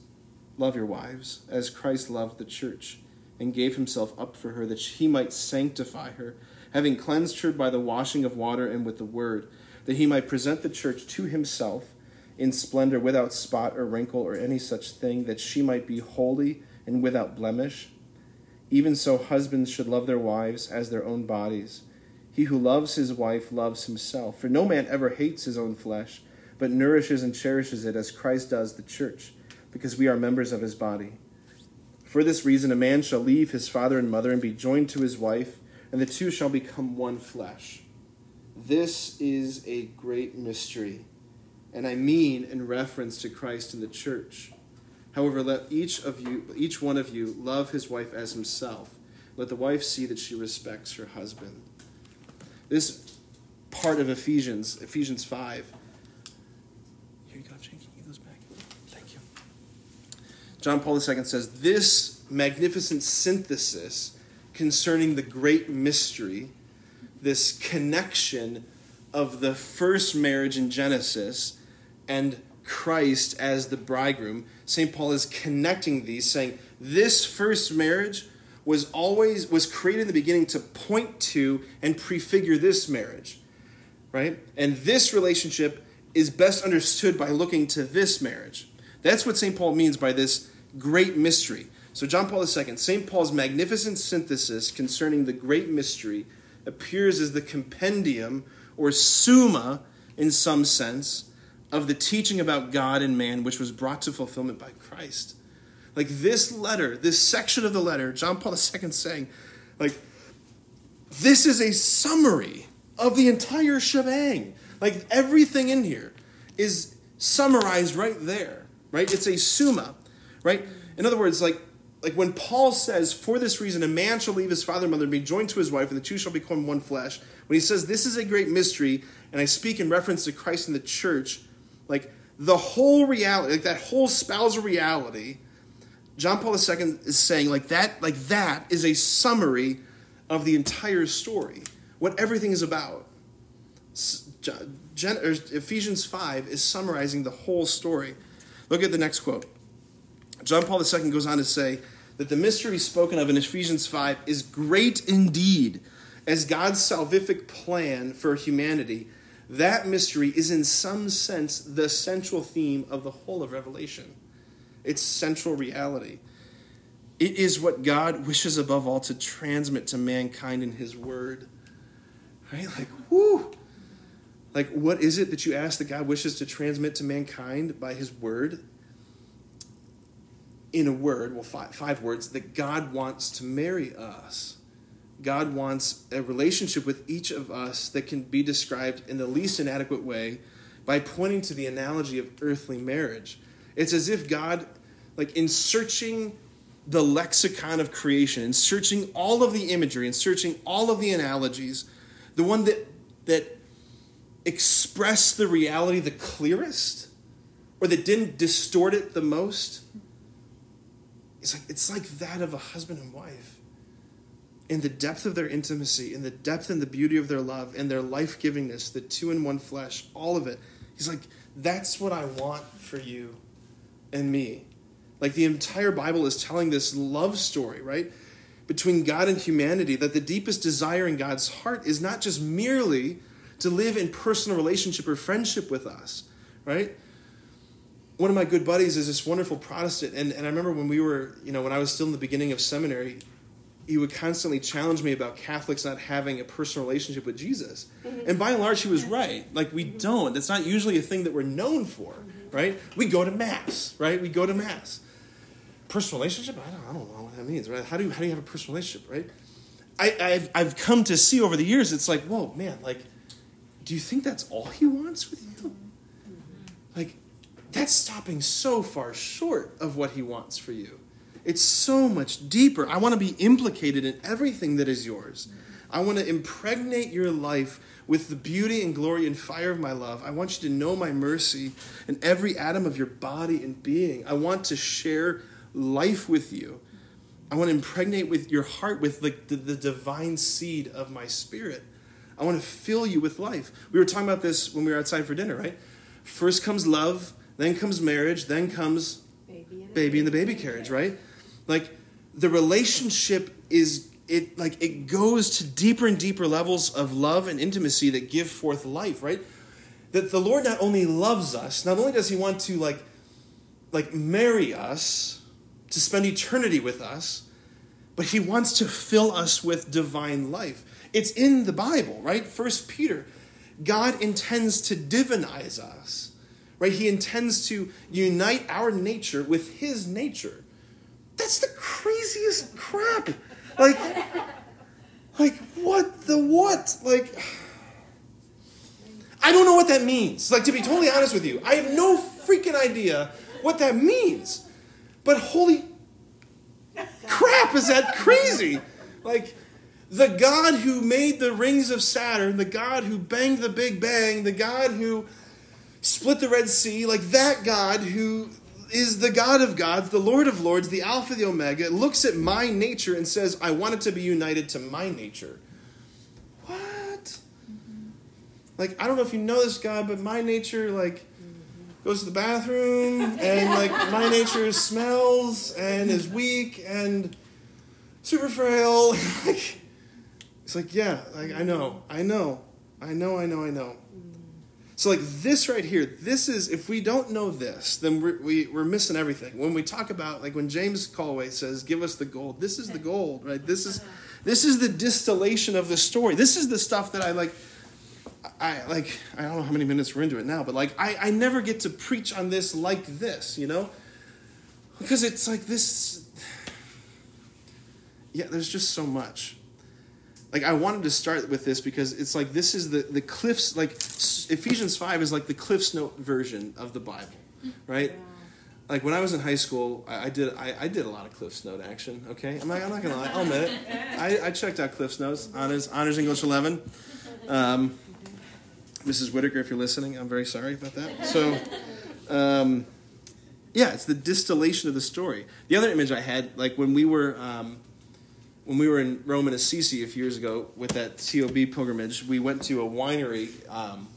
love your wives, as Christ loved the church, and gave himself up for her, that he might sanctify her, having cleansed her by the washing of water and with the word, that he might present the church to himself in splendor, without spot or wrinkle or any such thing, that she might be holy and without blemish. Even so, husbands should love their wives as their own bodies. He who loves his wife loves himself. For no man ever hates his own flesh, but nourishes and cherishes it as Christ does the church, because we are members of his body. For this reason, a man shall leave his father and mother and be joined to his wife, and the two shall become one flesh. This is a great mystery, and I mean in reference to Christ and the church. However, let each of you, each one of you, love his wife as himself. Let the wife see that she respects her husband. This part of Ephesians, Ephesians 5. Here you go, Jake. You those back? Thank you. John Paul II says this magnificent synthesis concerning the great mystery, this connection of the first marriage in Genesis and Christ as the bridegroom, St. Paul is connecting these, saying this first marriage was always was created in the beginning to point to and prefigure this marriage, right? And this relationship is best understood by looking to this marriage. That's what St. Paul means by this great mystery. So, John Paul II, St. Paul's magnificent synthesis concerning the great mystery appears as the compendium or summa, in some sense, of the teaching about God and man which was brought to fulfillment by Christ. Like this letter, this section of the letter, John Paul II saying, like, this is a summary of the entire shebang. Like everything in here is summarized right there, right? It's a summa, right? In other words, like like when Paul says, "For this reason, a man shall leave his father and mother and be joined to his wife, and the two shall become one flesh." When he says this is a great mystery, and I speak in reference to Christ and the church, like the whole reality, like that whole spousal reality, John Paul II is saying like that, like that is a summary of the entire story, what everything is about. Gen, Ephesians 5 is summarizing the whole story. Look at the next quote. John Paul II goes on to say that the mystery spoken of in Ephesians 5 is great indeed as God's salvific plan for humanity. That mystery is, in some sense, the central theme of the whole of Revelation. It's central reality. It is what God wishes above all to transmit to mankind in His Word. Right? Like, whoo! Like, what is it that you ask that God wishes to transmit to mankind by His Word? In a word, well, five, five words, that God wants to marry us. God wants a relationship with each of us that can be described in the least inadequate way by pointing to the analogy of earthly marriage. It's as if God, like in searching the lexicon of creation, in searching all of the imagery, and searching all of the analogies, the one that that expressed the reality the clearest, or that didn't distort it the most, it's like it's like that of a husband and wife in the depth of their intimacy, in the depth and the beauty of their love, and their life givingness, the two in one flesh, all of it. He's like, that's what I want for you and me. Like the entire Bible is telling this love story, right? Between God and humanity, that the deepest desire in God's heart is not just merely to live in personal relationship or friendship with us, right? One of my good buddies is this wonderful Protestant, and, and I remember when we were, you know, when I was still in the beginning of seminary, he would constantly challenge me about Catholics not having a personal relationship with Jesus. Mm-hmm. And by and large, he was right. Like, we don't. That's not usually a thing that we're known for, right? We go to Mass, right? We go to Mass. Personal relationship? I don't, I don't know what that means, right? How do, you, how do you have a personal relationship, right? I, I've, I've come to see over the years, it's like, whoa, man, like, do you think that's all he wants with you? Like, that's stopping so far short of what he wants for you. It's so much deeper. I want to be implicated in everything that is yours. I want to impregnate your life with the beauty and glory and fire of my love. I want you to know my mercy in every atom of your body and being. I want to share life with you. I want to impregnate with your heart with the, the, the divine seed of my spirit. I want to fill you with life. We were talking about this when we were outside for dinner, right? First comes love, then comes marriage, then comes baby, baby in the baby carriage, right? Like the relationship is it like it goes to deeper and deeper levels of love and intimacy that give forth life, right? That the Lord not only loves us, not only does he want to like like marry us to spend eternity with us, but he wants to fill us with divine life. It's in the Bible, right? First Peter. God intends to divinize us. Right? He intends to unite our nature with his nature. That's the craziest crap. Like, like what the what? Like, I don't know what that means. Like, to be totally honest with you, I have no freaking idea what that means. But holy crap, is that crazy? Like, the God who made the rings of Saturn, the God who banged the Big Bang, the God who split the Red Sea, like that God who is the God of gods, the Lord of lords, the Alpha, the Omega, looks at my nature and says, I want it to be united to my nature. What? Mm-hmm. Like, I don't know if you know this God, but my nature, like, goes to the bathroom, and, like, my nature smells and is weak, and super frail. it's like, yeah, like, I know, I know, I know, I know, I know. So, like this right here, this is, if we don't know this, then we're, we, we're missing everything. When we talk about, like when James Callaway says, give us the gold, this is the gold, right? This is, this is the distillation of the story. This is the stuff that I like. I like. I don't know how many minutes we're into it now, but like, I, I never get to preach on this like this, you know, because it's like this. Yeah, there's just so much. Like I wanted to start with this because it's like this is the the cliffs like Ephesians five is like the Cliffs Note version of the Bible, right? Like when I was in high school, I, I did I, I did a lot of Cliffs Note action. Okay, I'm not, I'm not gonna lie, I'll admit it. I, I checked out Cliffs Notes honors honors English eleven. Um, Mrs. Whitaker, if you're listening, I'm very sorry about that. So, um, yeah, it's the distillation of the story. The other image I had, like when we were um, when we were in Rome and Assisi a few years ago with that TOB pilgrimage, we went to a winery. Um,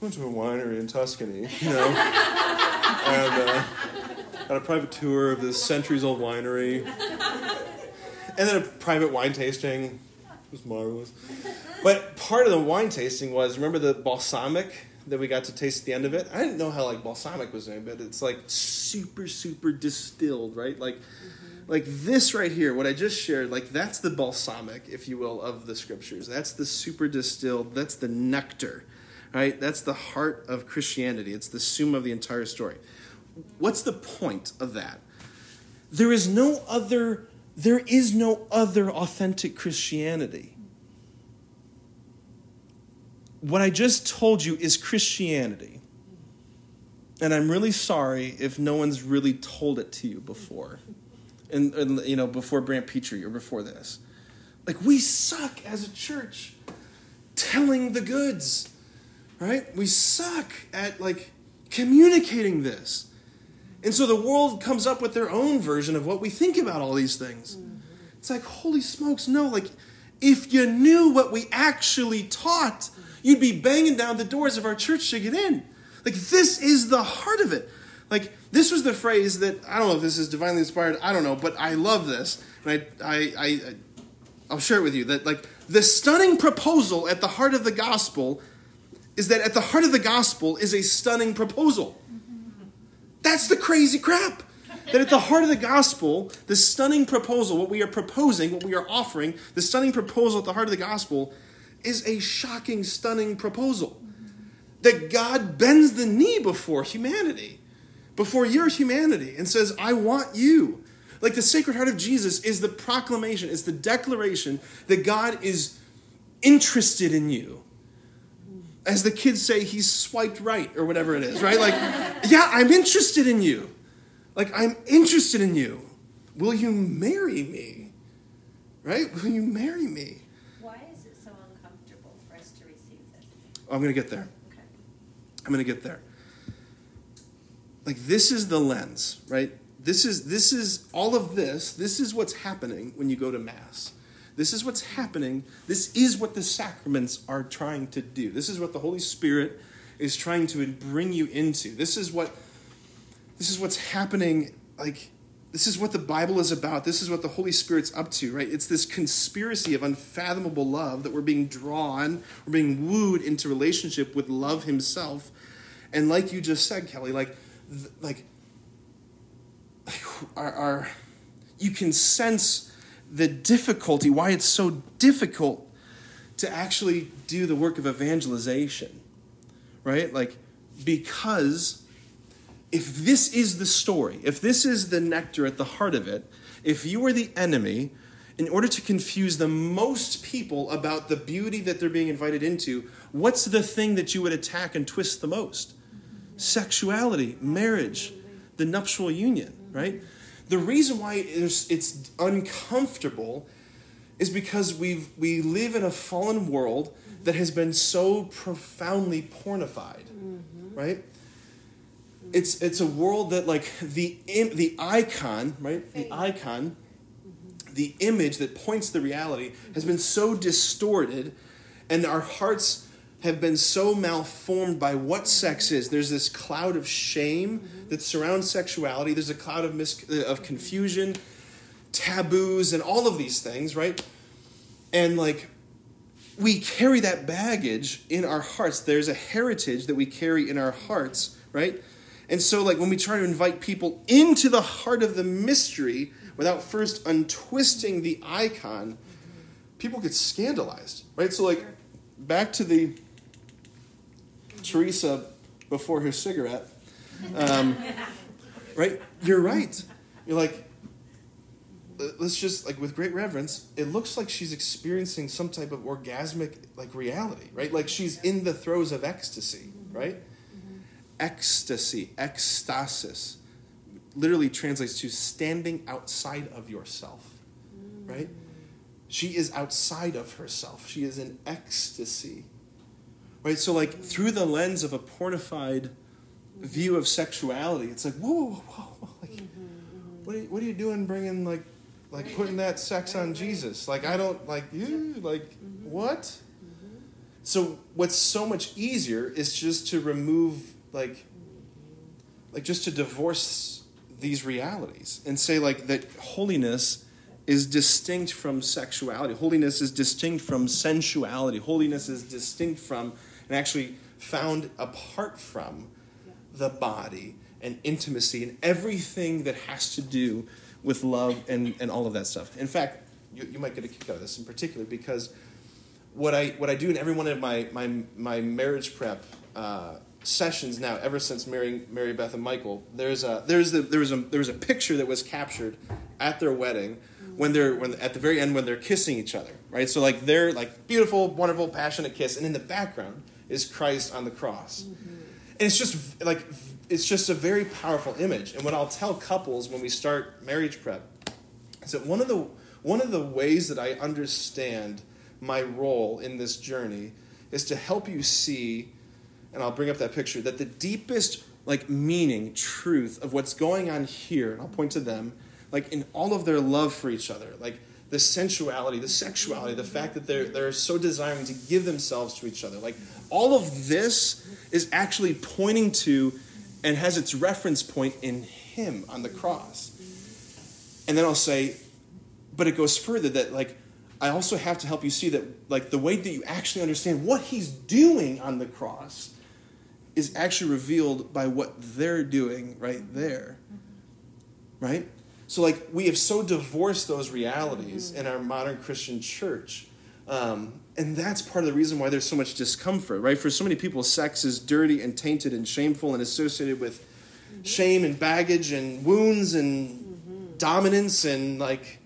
went to a winery in Tuscany, you know, and uh, a private tour of this centuries-old winery, and then a private wine tasting. It was marvelous. But part of the wine tasting was remember the balsamic that we got to taste at the end of it. I didn't know how like balsamic was doing, but it's like super super distilled, right? Like like this right here, what I just shared, like that's the balsamic, if you will, of the scriptures. That's the super distilled. That's the nectar, right? That's the heart of Christianity. It's the sum of the entire story. What's the point of that? There is no other. There is no other authentic Christianity what I just told you is Christianity. And I'm really sorry if no one's really told it to you before. And, and you know, before Brant Pitre or before this. Like we suck as a church telling the goods. Right? We suck at like communicating this. And so the world comes up with their own version of what we think about all these things. Mm-hmm. It's like, holy smokes, no, like if you knew what we actually taught, you'd be banging down the doors of our church to get in. Like, this is the heart of it. Like, this was the phrase that, I don't know if this is divinely inspired, I don't know, but I love this. And I, I, I, I'll share it with you that, like, the stunning proposal at the heart of the gospel is that at the heart of the gospel is a stunning proposal. That's the crazy crap. That at the heart of the gospel, the stunning proposal, what we are proposing, what we are offering, the stunning proposal at the heart of the gospel is a shocking, stunning proposal. That God bends the knee before humanity, before your humanity, and says, I want you. Like the Sacred Heart of Jesus is the proclamation, is the declaration that God is interested in you. As the kids say, he's swiped right, or whatever it is, right? Like, yeah, I'm interested in you. Like, I'm interested in you. Will you marry me? Right? Will you marry me? Why is it so uncomfortable for us to receive this? Oh, I'm going to get there. Okay. I'm going to get there. Like this is the lens, right? This is this is all of this. This is what's happening when you go to mass. This is what's happening. This is what the sacraments are trying to do. This is what the Holy Spirit is trying to bring you into. This is what this is what's happening like this is what the Bible is about. This is what the Holy Spirit's up to, right? It's this conspiracy of unfathomable love that we're being drawn, we're being wooed into relationship with love himself. And like you just said, Kelly, like like our, our you can sense the difficulty, why it's so difficult to actually do the work of evangelization. Right? Like because if this is the story, if this is the nectar at the heart of it, if you are the enemy, in order to confuse the most people about the beauty that they're being invited into, what's the thing that you would attack and twist the most? Sexuality, marriage, the nuptial union, right? The reason why it's, it's uncomfortable is because we we live in a fallen world that has been so profoundly pornified, mm-hmm. right? It's it's a world that like the im- the icon, right? The icon, mm-hmm. the image that points the reality has been so distorted, and our hearts have been so malformed by what sex is. There's this cloud of shame that surrounds sexuality. There's a cloud of mis- uh, of confusion. taboos and all of these things, right? And like we carry that baggage in our hearts. There's a heritage that we carry in our hearts, right? And so, like, when we try to invite people into the heart of the mystery without first untwisting the icon, people get scandalized, right? So, like, back to the Teresa before her cigarette, um, right? You're right. You're like, uh, let's just like with great reverence it looks like she's experiencing some type of orgasmic like reality right? Like she's in the throes of ecstasy right? Mm-hmm. Ecstasy ecstasis literally translates to standing outside of yourself mm. right? She is outside of herself. She is in ecstasy right so like through the lens of a pornified view of sexuality it's like whoa whoa whoa, whoa like mm-hmm, mm-hmm. what are, you, what are you doing bringing like like putting that sex on Jesus. Like I don't like you like mm-hmm. what? So what's so much easier is just to remove like like just to divorce these realities and say like that holiness is distinct from sexuality. Holiness is distinct from sensuality. Holiness is distinct from and actually found apart from the body and intimacy and everything that has to do with love and, and all of that stuff. In fact, you, you might get a kick out of this in particular because what I what I do in every one of my my, my marriage prep uh, sessions now, ever since marrying Mary Beth and Michael, there's a there's the, there was a there was a picture that was captured at their wedding when they're when at the very end when they're kissing each other, right? So like they're like beautiful, wonderful, passionate kiss, and in the background is Christ on the cross, mm-hmm. and it's just like it's just a very powerful image. And what I'll tell couples when we start marriage prep is that one of the one of the ways that I understand my role in this journey is to help you see, and I'll bring up that picture, that the deepest like meaning, truth of what's going on here, and I'll point to them, like in all of their love for each other, like the sensuality, the sexuality, the fact that they're they're so desiring to give themselves to each other. Like all of this is actually pointing to and has its reference point in him on the cross. And then I'll say, but it goes further that like I also have to help you see that like the way that you actually understand what he's doing on the cross is actually revealed by what they're doing right there. Right? So like we have so divorced those realities in our modern Christian church. Um, and that's part of the reason why there's so much discomfort, right? For so many people, sex is dirty and tainted and shameful and associated with shame and baggage and wounds and dominance and like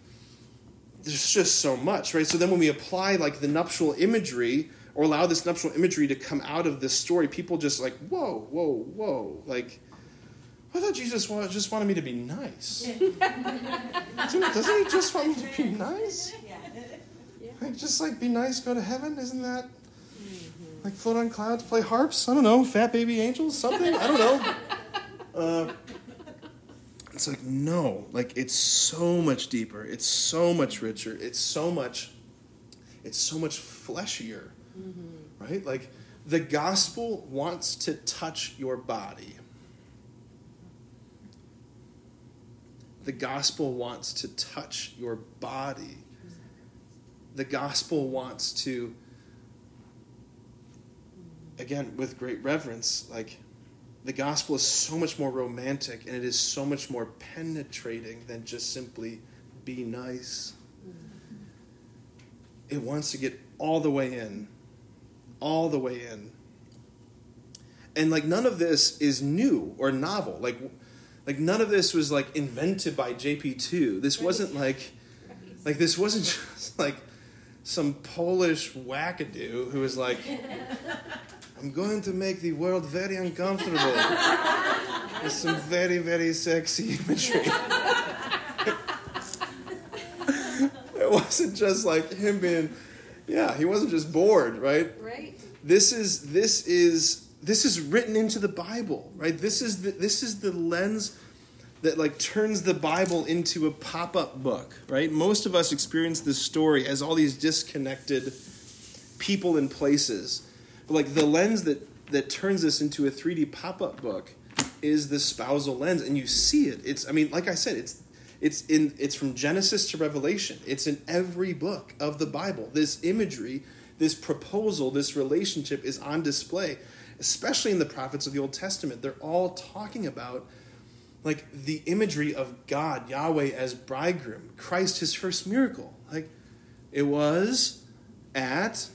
there's just so much, right? So then when we apply like the nuptial imagery or allow this nuptial imagery to come out of this story, people just like, whoa, whoa, whoa. Like, I thought Jesus just wanted me to be nice. Doesn't doesn't he just want me to be nice? Like, just like be nice, go to heaven? Isn't that like float on clouds, play harps? I don't know, fat baby angels, something? I don't know. Uh, it's like, no, like it's so much deeper, it's so much richer, it's so much, it's so much fleshier, right? Like the gospel wants to touch your body. The gospel wants to touch your body. The gospel wants to, again, with great reverence, like the gospel is so much more romantic and it is so much more penetrating than just simply be nice. It wants to get all the way in, all the way in. And like none of this is new or novel. Like like none of this was like invented by JP2. This wasn't like like this wasn't just like some Polish wackadoo who was like I'm going to make the world very uncomfortable with some very, very sexy imagery. it wasn't just like him being, yeah, he wasn't just bored, right? Right. This is this is this is written into the Bible, right? This is the, this is the lens that like turns the Bible into a pop-up book, right? Most of us experience this story as all these disconnected people and places. But like the lens that that turns this into a 3D pop-up book is the spousal lens and you see it. It's I mean, like I said, it's It's in it's from Genesis to Revelation. It's in every book of the Bible. This imagery, this proposal, this relationship is on display, especially in the prophets of the Old Testament. They're all talking about like the imagery of God, Yahweh as bridegroom, Christ his first miracle. Like it was at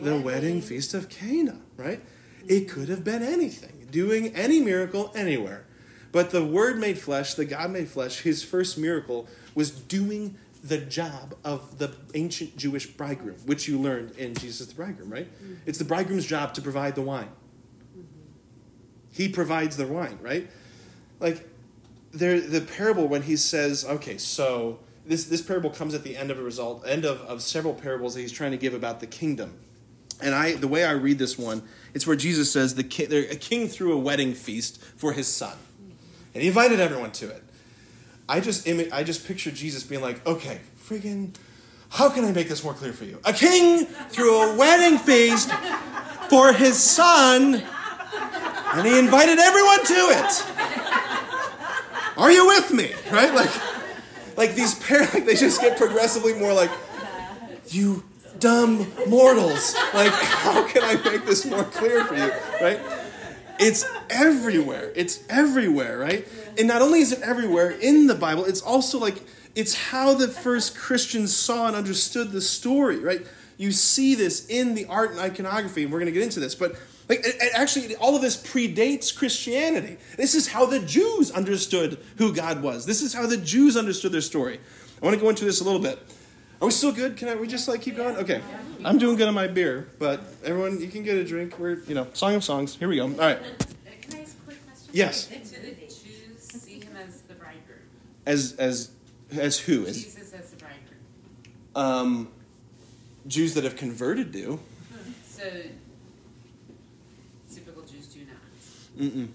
the wedding feast of Cana, right? It could have been anything, doing any miracle anywhere. But the Word made flesh, the God made flesh, his first miracle was doing the job of the ancient Jewish bridegroom, which you learned in Jesus the bridegroom, right? It's the bridegroom's job to provide the wine. He provides the wine, right? Like there the parable when he says, okay, so this this parable comes at the end of a result, end of, of several parables that he's trying to give about the kingdom. And I the way I read this one, it's where Jesus says the king, a king threw a wedding feast for his son. And he invited everyone to it. I just imi- I just picture Jesus being like, okay, friggin' how can I make this more clear for you? A king threw a wedding feast for his son, and he invited everyone to it. Are you with me? Right? Like, like these pair, like they just get progressively more like, you dumb mortals. Like, how can I make this more clear for you? Right? It's everywhere. It's everywhere, right? And not only is it everywhere in the Bible, it's also like it's how the first Christians saw and understood the story, right? You see this in the art and iconography, and we're going to get into this, but like actually all of this predates Christianity. This is how the Jews understood who God was. This is how the Jews understood their story. I want to go into this a little bit. Are we still good? Can I, we just like keep going? Okay. I'm doing good on my beer, but everyone, you can get a drink. We're, you know, Song of Songs. Here we go. All right. Can I ask a quick question? Yes. Do the Jews see him as the bridegroom? As as as who? As Jesus as the bridegroom. um, Jews that have converted do. So typical Jews do not. Mm-mm.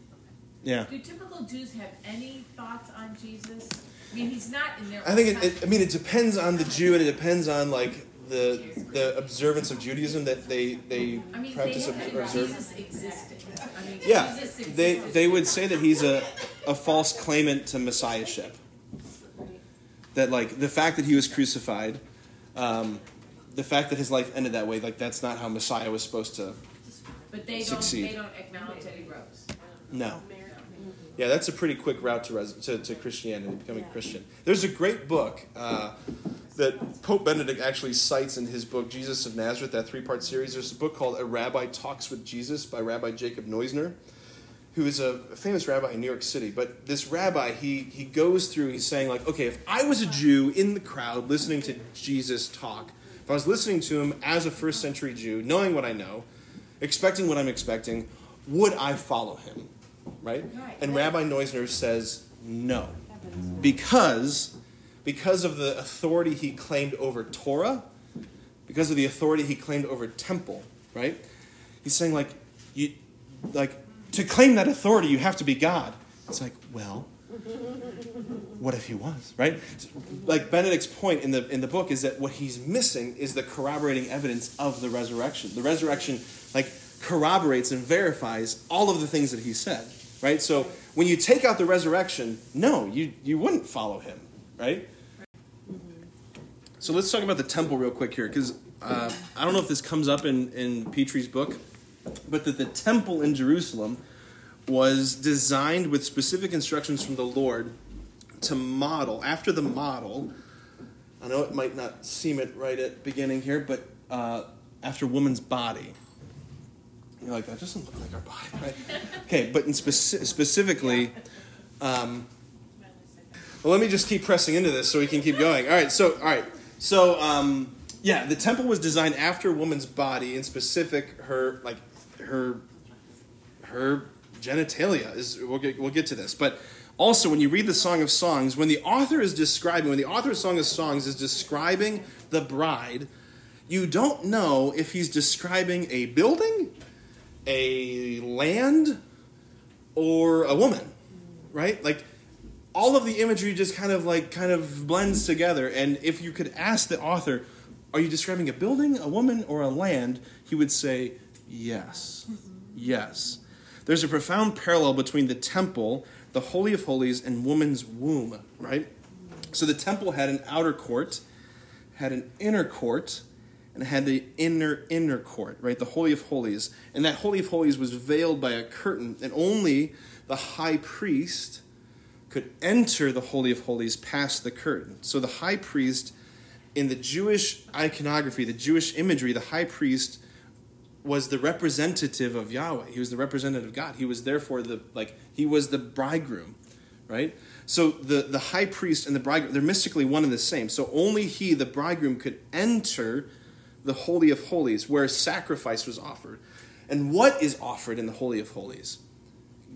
Yeah. Do typical Jews have any thoughts on Jesus? I mean, he's not in their. I think it, it, I mean it depends on the Jew and it depends on like the the observance of Judaism that they they I mean, practice they ob- have observe. Jesus existed. I mean, Yeah, Jesus existed. they they would say that he's a a false claimant to messiahship. That like the fact that he was crucified, um, the fact that his life ended that way, like that's not how Messiah was supposed to. but they don't. succeed. They don't acknowledge that he rose. No. Yeah, that's a pretty quick route to, res- to, to Christianity, becoming a Christian. There's a great book uh, that Pope Benedict actually cites in his book, Jesus of Nazareth, that three part series. There's a book called A Rabbi Talks with Jesus by Rabbi Jacob Neusner, who is a famous rabbi in New York City. But this rabbi, he, he goes through, he's saying, like, okay, if I was a Jew in the crowd listening to Jesus talk, if I was listening to him as a first century Jew, knowing what I know, expecting what I'm expecting, would I follow him? Right? And Rabbi Neusner says no. Because because of the authority he claimed over Torah, because of the authority he claimed over temple, right? He's saying like you like to claim that authority you have to be God. It's like, well, what if he was, right? Like Benedict's point in the in the book is that what he's missing is the corroborating evidence of the resurrection. The resurrection like corroborates and verifies all of the things that he said, right? So when you take out the resurrection, no, you you wouldn't follow him, right? So let's talk about the temple real quick here, because uh, I don't know if this comes up in in Pitre's book, but that the temple in Jerusalem was designed with specific instructions from the Lord to model after the model. I know it might not seem it right at beginning here, but uh, after woman's body. You're like that doesn't look like our body, right? Okay, but in speci- specifically, um, well, let me just keep pressing into this so we can keep going. All right, so all right, so um, yeah, the temple was designed after a woman's body, in specific her like her her genitalia is we'll get, we'll get to this but also when you read the song of songs when the author is describing when the author of song of songs is describing the bride you don't know if he's describing a building a land or a woman right? Like all of the imagery just kind of like kind of blends together. And if you could ask the author are you describing a building a woman or a land? he would say yes. Yes. There's a profound parallel between the temple, the Holy of Holies, and woman's womb, right? So the temple had an outer court, had an inner court, and had the inner inner court, right? The holy of holies. And that holy of holies was veiled by a curtain, and only the high priest could enter the holy of holies past the curtain. So the high priest in the Jewish iconography, the Jewish imagery, the high priest was the representative of Yahweh. He was the representative of God. He was therefore the like he was the bridegroom, right? So the the high priest and the bridegroom they're mystically one and the same. So only he, the bridegroom, could enter the holy of holies where sacrifice was offered. And what is offered in the holy of holies?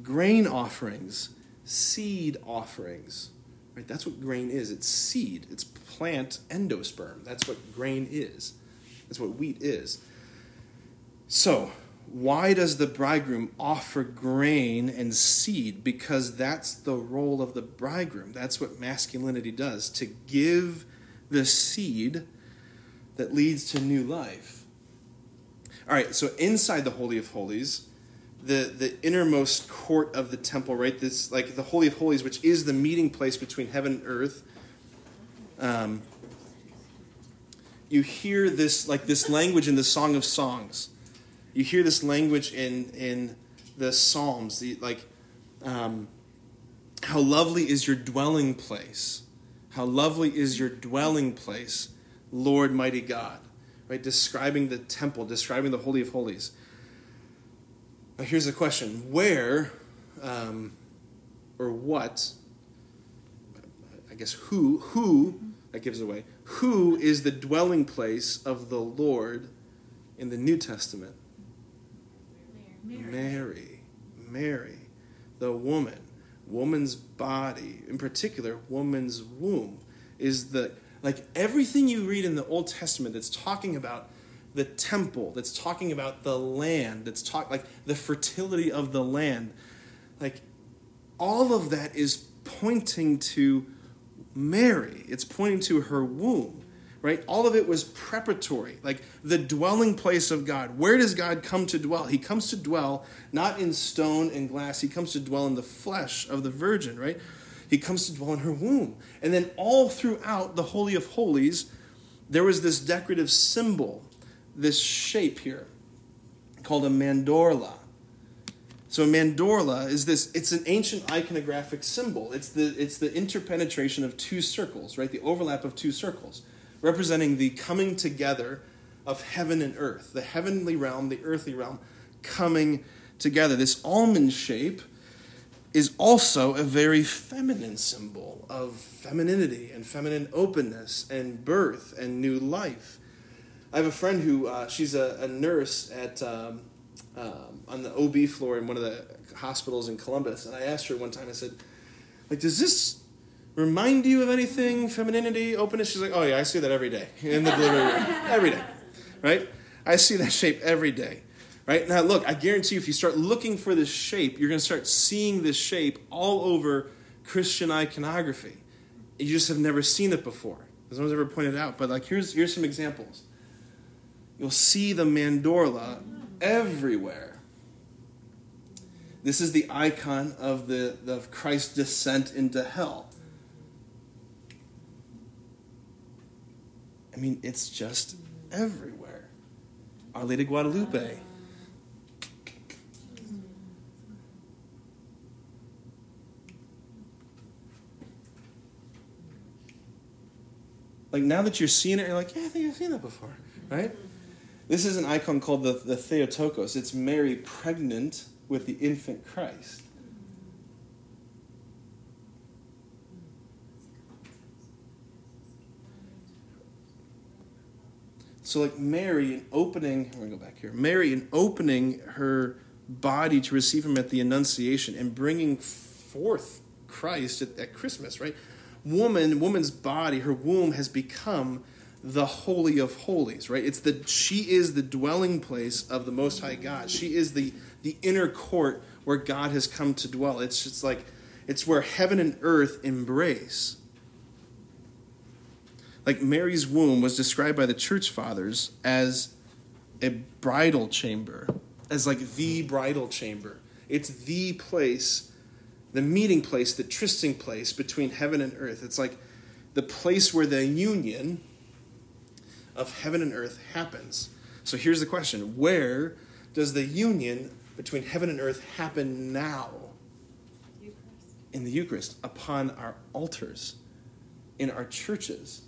Grain offerings, seed offerings. Right? That's what grain is. It's seed. It's plant endosperm. That's what grain is. That's what wheat is. So, why does the bridegroom offer grain and seed? Because that's the role of the bridegroom. That's what masculinity does to give the seed that leads to new life. All right, so inside the Holy of Holies, the, the innermost court of the temple, right? This like the Holy of Holies, which is the meeting place between heaven and earth. Um, you hear this like this language in the Song of Songs. You hear this language in in the Psalms. The like, um, how lovely is your dwelling place? How lovely is your dwelling place, Lord mighty God? Right, describing the temple, describing the Holy of Holies. Now, here's the question where um, or what, I guess who, who, that gives away, who is the dwelling place of the Lord in the New Testament? Mary. Mary. Mary, the woman, woman's body, in particular, woman's womb, is the, like everything you read in the Old Testament that's talking about the temple, that's talking about the land, that's talk like the fertility of the land. Like all of that is pointing to Mary. It's pointing to her womb, right? All of it was preparatory, like the dwelling place of God. Where does God come to dwell? He comes to dwell not in stone and glass, he comes to dwell in the flesh of the virgin, right? He comes to dwell in her womb. And then all throughout the Holy of Holies, there was this decorative symbol this shape here called a mandorla. So a mandorla is this it's an ancient iconographic symbol. It's the it's the interpenetration of two circles, right? The overlap of two circles, representing the coming together of heaven and earth, the heavenly realm, the earthly realm coming together. This almond shape is also a very feminine symbol of femininity and feminine openness and birth and new life. I have a friend who uh, she's a, a, nurse at um, um, on the OB floor in one of the hospitals in Columbus, and I asked her one time. I said, "Like, does this remind you of anything? Femininity, openness?" She's like, "Oh yeah, I see that every day in the delivery room, every day, right? I see that shape every day." Right now, look, I guarantee you, if you start looking for this shape, you're going to start seeing this shape all over Christian iconography. You just have never seen it before. No one's ever pointed out. But like, here's here's some examples. You'll see the mandorla everywhere. This is the icon of the of Christ's descent into hell. I mean, it's just everywhere. Our Lady Guadalupe. Like now that you're seeing it, you're like, yeah, I think I've seen that before, right? This is an icon called the, the Theotokos. It's Mary pregnant with the infant Christ. So, like Mary, in opening, going to go back here. Mary, in opening her body to receive him at the Annunciation and bringing forth Christ at, at Christmas, right? Woman, woman's body, her womb has become the holy of holies right? It's the she is the dwelling place of the most high god. She is the the inner court where god has come to dwell. It's just like it's where heaven and earth embrace. Like mary's womb was described by the church fathers as a bridal chamber as like the bridal chamber. It's the place the meeting place the trysting place between heaven and earth it's like the place where the union of heaven and earth happens. So here's the question Where does the union between heaven and earth happen now? In the Eucharist, upon our altars, in our churches.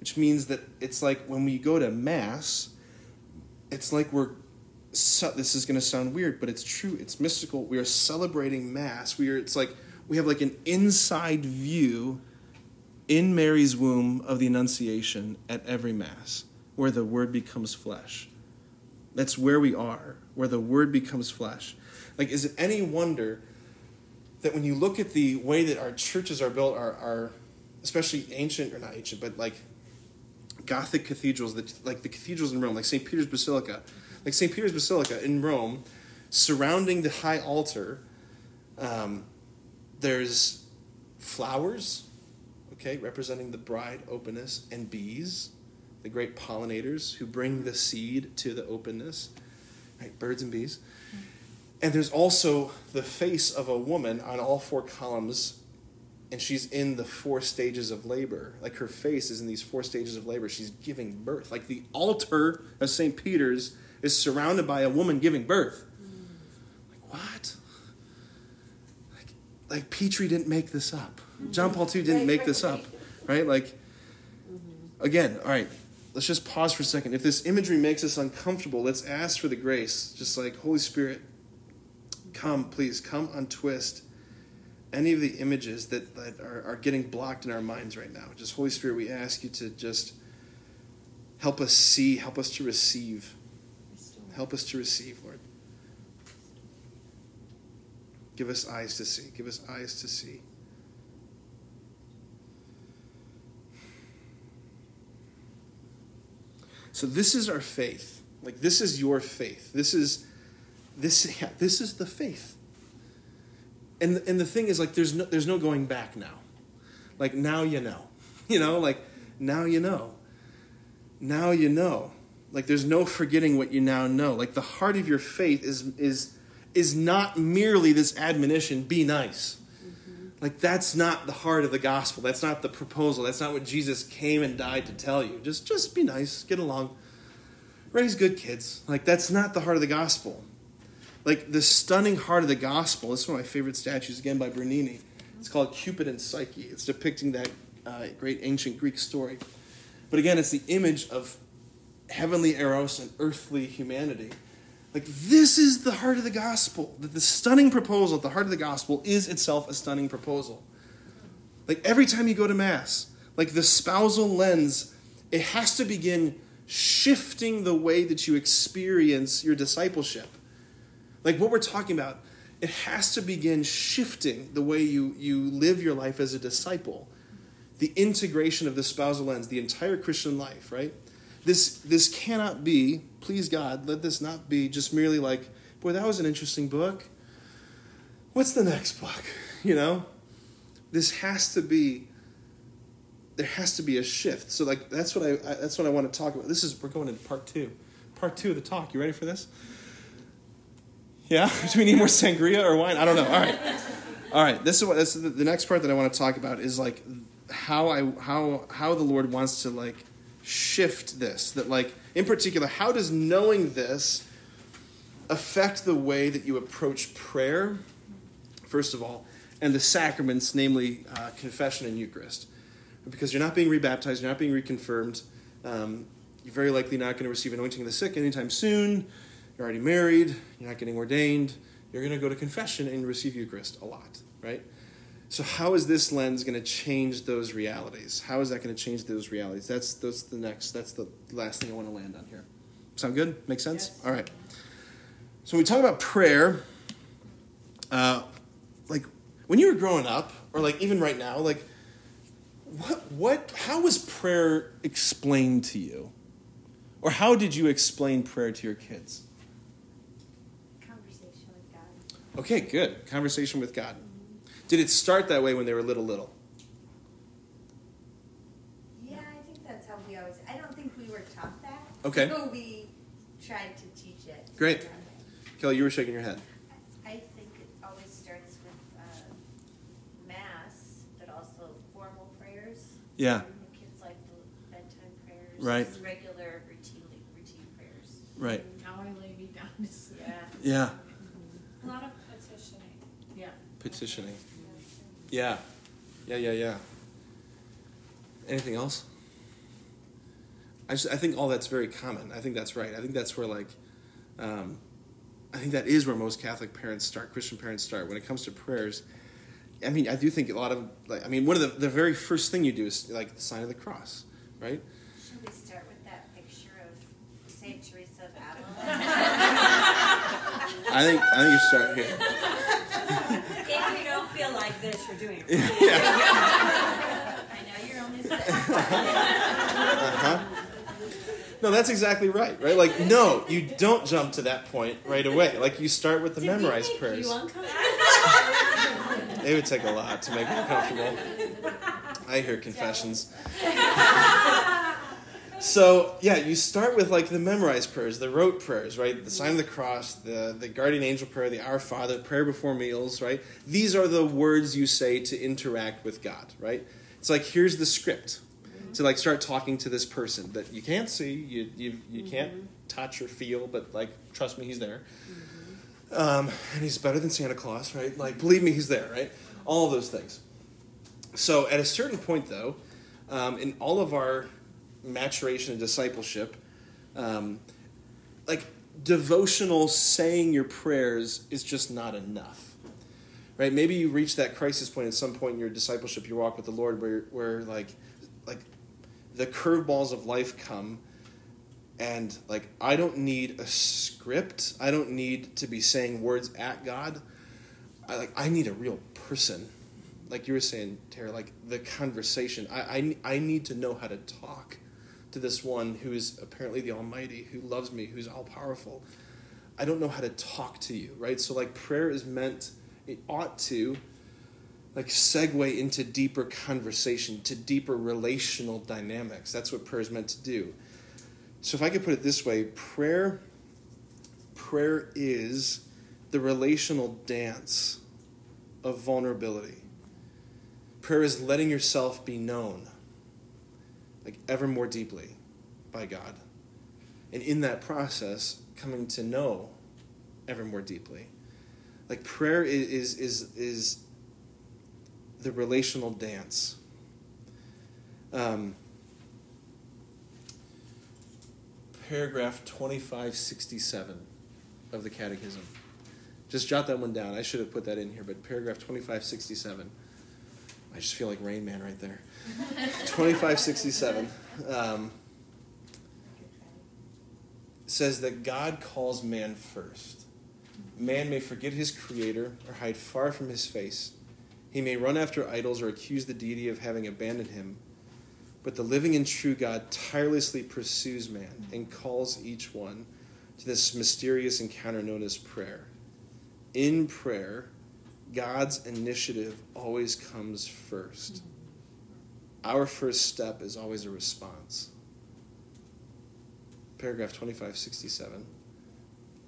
Which means that it's like when we go to Mass, it's like we're. So, this is going to sound weird, but it's true. It's mystical. We are celebrating Mass. We are. It's like we have like an inside view in Mary's womb of the Annunciation at every Mass, where the Word becomes flesh. That's where we are, where the Word becomes flesh. Like, is it any wonder that when you look at the way that our churches are built, are, are especially ancient, or not ancient, but like Gothic cathedrals, that, like the cathedrals in Rome, like St. Peter's Basilica, like St. Peter's Basilica in Rome, surrounding the high altar, um, there's flowers, okay, representing the bride openness, and bees, the great pollinators who bring the seed to the openness, right, birds and bees. And there's also the face of a woman on all four columns and she's in the four stages of labor. Like her face is in these four stages of labor. She's giving birth. Like the altar of St. Peter's is surrounded by a woman giving birth. Like what? Like, like Pitre didn't make this up. John Paul II didn't make this up. right. Right? Like, again, all right, let's just pause for a second. If this imagery makes us uncomfortable, let's ask for the grace. Just like, Holy Spirit, come, please, come untwist any of the images that, that are, are getting blocked in our minds right now. Just Holy Spirit, we ask you to just help us see, help us to receive. Help us to receive, Lord. Give us eyes to see. Give us eyes to see. So this is our faith. Like this is your faith. This is this yeah, this is the faith and and the thing is like there's no there's no going back now like now you know you know like now you know now you know like there's no forgetting what you now know. Like the heart of your faith is is is not merely this admonition be nice. Like that's not the heart of the gospel. That's not the proposal. That's not what jesus came and died to tell you. Just just be nice. Get along. Raise good kids. Like that's not the heart of the gospel. Like the stunning heart of the gospel. This is one of my favorite statues, again by Bernini. It's called Cupid and Psyche. It's depicting that uh, great ancient Greek story. But again, it's the image of heavenly eros and earthly humanity. Like this is the heart of the gospel. That the stunning proposal at the heart of the gospel is itself a stunning proposal. Like every time you go to mass, like the spousal lens, it has to begin shifting the way that you experience your discipleship. Like what we're talking about, it has to begin shifting the way you, you live your life as a disciple. The integration of the spousal lens, the entire Christian life, right? This this cannot be, please God, let this not be just merely like, boy, that was an interesting book. What's the next book? You know? This has to be there has to be a shift. So like that's what I, I that's what I want to talk about. This is we're going into part two. Part two of the talk. You ready for this? Yeah? Do we need more sangria or wine? I don't know. All right. All right. This is what this is the, the next part that I want to talk about is like how I how how the Lord wants to like shift this. That like in particular, how does knowing this affect the way that you approach prayer, first of all, and the sacraments, namely uh, confession and Eucharist? Because you're not being rebaptized, you're not being reconfirmed. Um, you're very likely not going to receive anointing of the sick anytime soon. You're already married. You're not getting ordained. You're going to go to confession and receive Eucharist a lot, right? So how is this lens going to change those realities? How is that going to change those realities? That's that's the next. That's the last thing I want to land on here. Sound good? Make sense? Yes. All right. So when we talk about prayer, uh, like when you were growing up, or like even right now, like what what how was prayer explained to you, or how did you explain prayer to your kids? Conversation with God. Okay, good. Conversation with God. Did it start that way when they were little, little? Yeah, I think that's how we always. I don't think we were taught that. Okay. So we tried to teach it. Great. Kelly, you were shaking your head. I think it always starts with uh, Mass, but also formal prayers. Yeah. The kids like the bedtime prayers. Right. just Regular routine, routine prayers. Right. Now I lay me down to sleep. Yeah. Yeah. A lot of petitioning. Yeah. Petitioning. Yeah. Yeah, yeah, yeah. Anything else? I just I think all that's very common. I think that's right. I think that's where like um, I think that is where most Catholic parents start, Christian parents start when it comes to prayers. I mean, I do think a lot of like I mean, one of the the very first thing you do is like the sign of the cross, right? Should we start with that picture of Saint Teresa of Avila? I think I think you start here. if you don't feel like this, you're doing Yeah. I know you're only six. Uh-huh. No, that's exactly right, right? Like, no, you don't jump to that point right away. Like, you start with the Did memorized make prayers. You? It would take a lot to make me comfortable. I hear confessions. So yeah, you start with like the memorized prayers, the rote prayers, right? The sign of the cross, the the guardian angel prayer, the Our Father, prayer before meals, right? These are the words you say to interact with God, right? It's like here's the script to like start talking to this person that you can't see, you you you can't touch or feel, but like trust me, he's there. Um, and he's better than Santa Claus, right? Like believe me, he's there, right? All of those things. So at a certain point, though, um, in all of our maturation and discipleship, um, like devotional saying your prayers is just not enough. Right? Maybe you reach that crisis point at some point in your discipleship, your walk with the Lord, where where like like the curveballs of life come, and like I don't need a script. I don't need to be saying words at God. I like I need a real person like you were saying, Tara, like the conversation. I, I, I need to know how to talk to this one who is apparently the Almighty, who loves me, who's all powerful. I don't know how to talk to you, right? So, like, prayer is meant, it ought to, like, segue into deeper conversation, to deeper relational dynamics. That's what prayer is meant to do. So, if I could put it this way, prayer, prayer is the relational dance of vulnerability. Prayer is letting yourself be known, like ever more deeply, by God. And in that process, coming to know ever more deeply. Like prayer is is is, is the relational dance. Um, paragraph twenty five sixty seven of the Catechism. Just jot that one down. I should have put that in here, but paragraph twenty five sixty seven. I just feel like Rain Man right there. 2567 um, says that God calls man first. Man may forget his creator or hide far from his face. He may run after idols or accuse the deity of having abandoned him. But the living and true God tirelessly pursues man and calls each one to this mysterious encounter known as prayer. In prayer, God's initiative always comes first. Our first step is always a response. Paragraph 2567.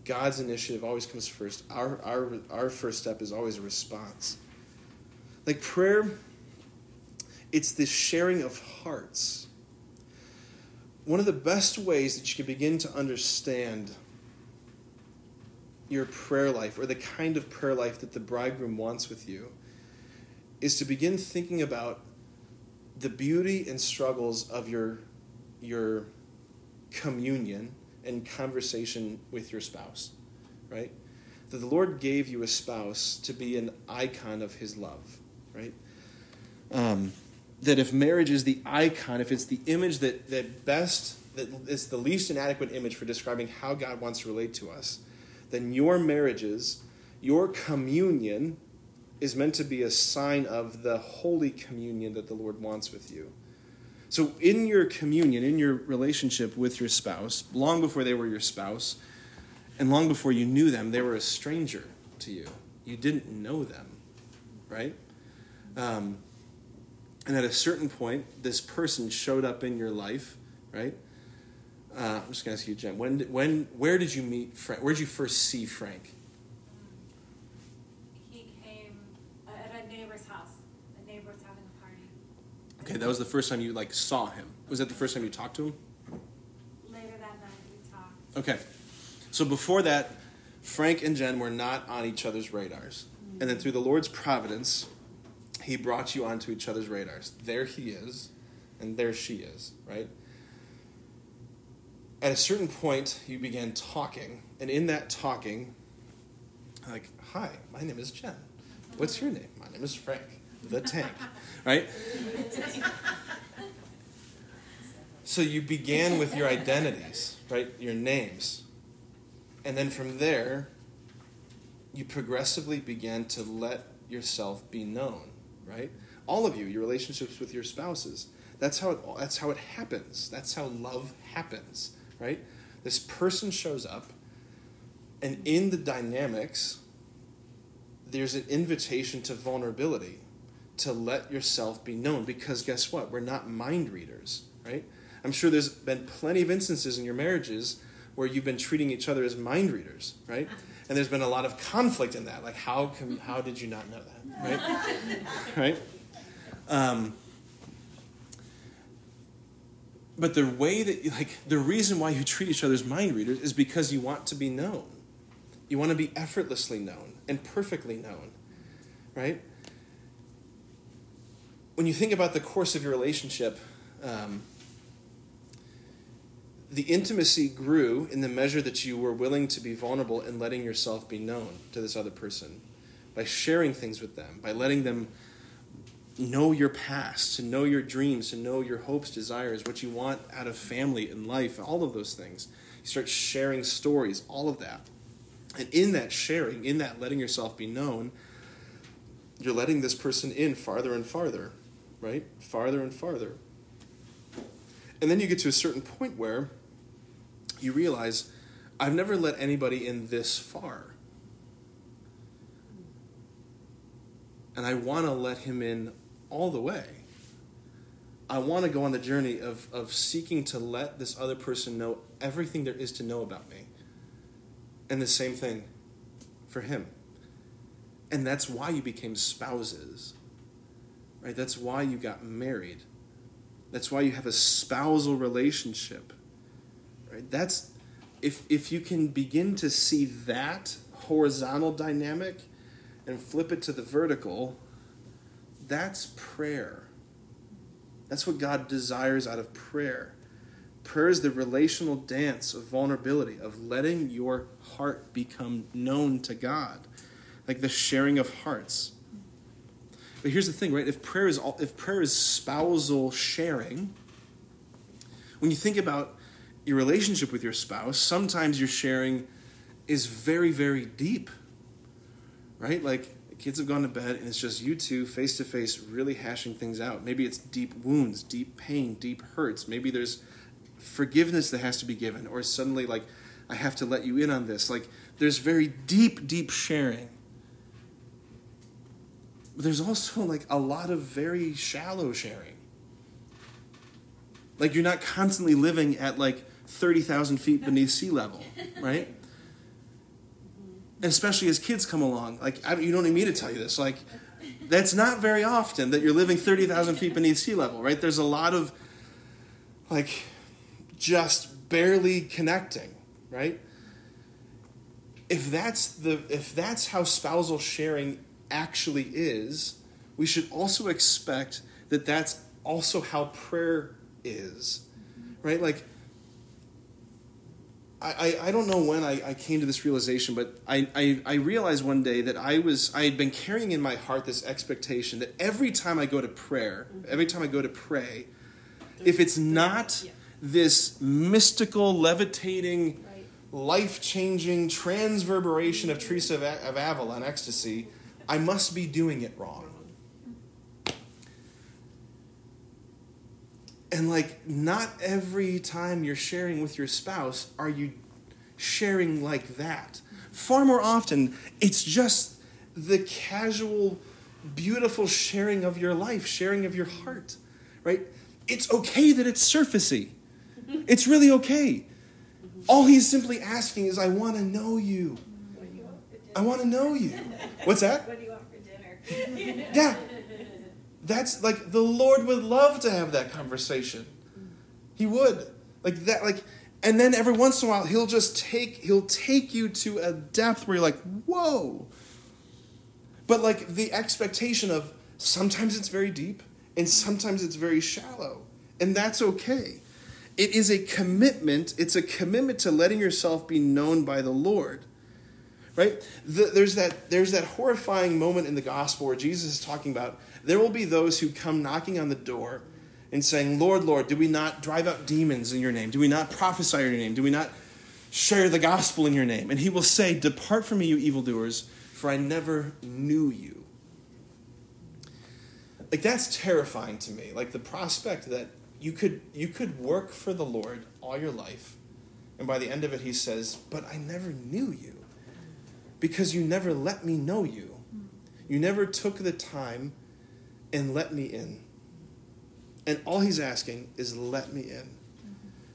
God's initiative always comes first. Our, our, our first step is always a response. Like prayer, it's this sharing of hearts. One of the best ways that you can begin to understand your prayer life or the kind of prayer life that the bridegroom wants with you is to begin thinking about the beauty and struggles of your your communion and conversation with your spouse right? That the lord gave you a spouse to be an icon of his love right? Um, that if marriage is the icon if it's the image that that best that is the least inadequate image for describing how god wants to relate to us then your marriages, your communion, is meant to be a sign of the holy communion that the Lord wants with you. So, in your communion, in your relationship with your spouse, long before they were your spouse, and long before you knew them, they were a stranger to you. You didn't know them, right? Um, and at a certain point, this person showed up in your life, right? Uh, I'm just going to ask you, Jen. When, when, where did you meet Frank? Where did you first see Frank? He came uh, at a neighbor's house. The neighbor was having a party. Okay, that was the first time you like saw him. Was that the first time you talked to him? Later that night, we talked. Okay. So before that, Frank and Jen were not on each other's radars. And then through the Lord's providence, he brought you onto each other's radars. There he is, and there she is, right? At a certain point, you began talking, and in that talking, like, hi, my name is Jen. What's your name? My name is Frank, the tank, right? So you began with your identities, right? Your names. And then from there, you progressively began to let yourself be known, right? All of you, your relationships with your spouses. That's how it, that's how it happens. That's how love happens, right? This person shows up, and in the dynamics, there's an invitation to vulnerability, to let yourself be known. Because guess what? We're not mind readers, right? I'm sure there's been plenty of instances in your marriages where you've been treating each other as mind readers, right? And there's been a lot of conflict in that. Like, how can, how did you not know that, right? right? Um, but the way that, like, the reason why you treat each other as mind readers is because you want to be known. You want to be effortlessly known and perfectly known, right? When you think about the course of your relationship, um, the intimacy grew in the measure that you were willing to be vulnerable and letting yourself be known to this other person by sharing things with them by letting them know your past to know your dreams to know your hopes desires what you want out of family and life all of those things. You start sharing stories all of that. And in that sharing in that letting yourself be known you're letting this person in farther and farther right farther and farther and then you get to a certain point where you realize I've never let anybody in this far. And I want to let him in all the way. I want to go on the journey of, of seeking to let this other person know everything there is to know about me. And the same thing for him. And that's why you became spouses. Right? That's why you got married. That's why you have a spousal relationship right that's if if you can begin to see that horizontal dynamic and flip it to the vertical that's prayer that's what god desires out of prayer prayer is the relational dance of vulnerability of letting your heart become known to god like the sharing of hearts but here's the thing right if prayer is all, if prayer is spousal sharing when you think about your relationship with your spouse, sometimes your sharing is very, very deep. Right? Like kids have gone to bed and it's just you two face to face really hashing things out. Maybe it's deep wounds, deep pain, deep hurts. Maybe there's forgiveness that has to be given, or suddenly, like, I have to let you in on this. Like, there's very deep, deep sharing. But there's also, like, a lot of very shallow sharing. Like, you're not constantly living at, like, 30,000 feet beneath sea level, right? Especially as kids come along. Like, I, you don't need me to tell you this. Like, that's not very often that you're living 30,000 feet beneath sea level, right? There's a lot of, like, just barely connecting, right? If that's the if that's how spousal sharing actually is, we should also expect that that's also how prayer is, right? Like I, I, don't know when I, I came to this realization, but I, I, I realized one day that I was I had been carrying in my heart this expectation that every time I go to prayer, every time I go to pray, if it's not this mystical, levitating, life changing transverberation of Teresa of, of Avila and ecstasy, I must be doing it wrong. And like, not every time you're sharing with your spouse are you sharing like that. Far more often, it's just the casual, beautiful sharing of your life, sharing of your heart, right? It's okay that it's surfacey. It's really okay. All he's simply asking is, I want to know you. I want to know you. What's that? What do you want for dinner? Yeah. That's like the Lord would love to have that conversation. He would. Like that like and then every once in a while he'll just take he'll take you to a depth where you're like, "Whoa." But like the expectation of sometimes it's very deep and sometimes it's very shallow. And that's okay. It is a commitment, it's a commitment to letting yourself be known by the Lord. Right? The, there's that there's that horrifying moment in the gospel where Jesus is talking about there will be those who come knocking on the door and saying, Lord, Lord, do we not drive out demons in your name? Do we not prophesy in your name? Do we not share the gospel in your name? And he will say, Depart from me, you evildoers, for I never knew you. Like that's terrifying to me. Like the prospect that you could you could work for the Lord all your life, and by the end of it he says, But I never knew you. Because you never let me know you. You never took the time and let me in. And all he's asking is, let me in.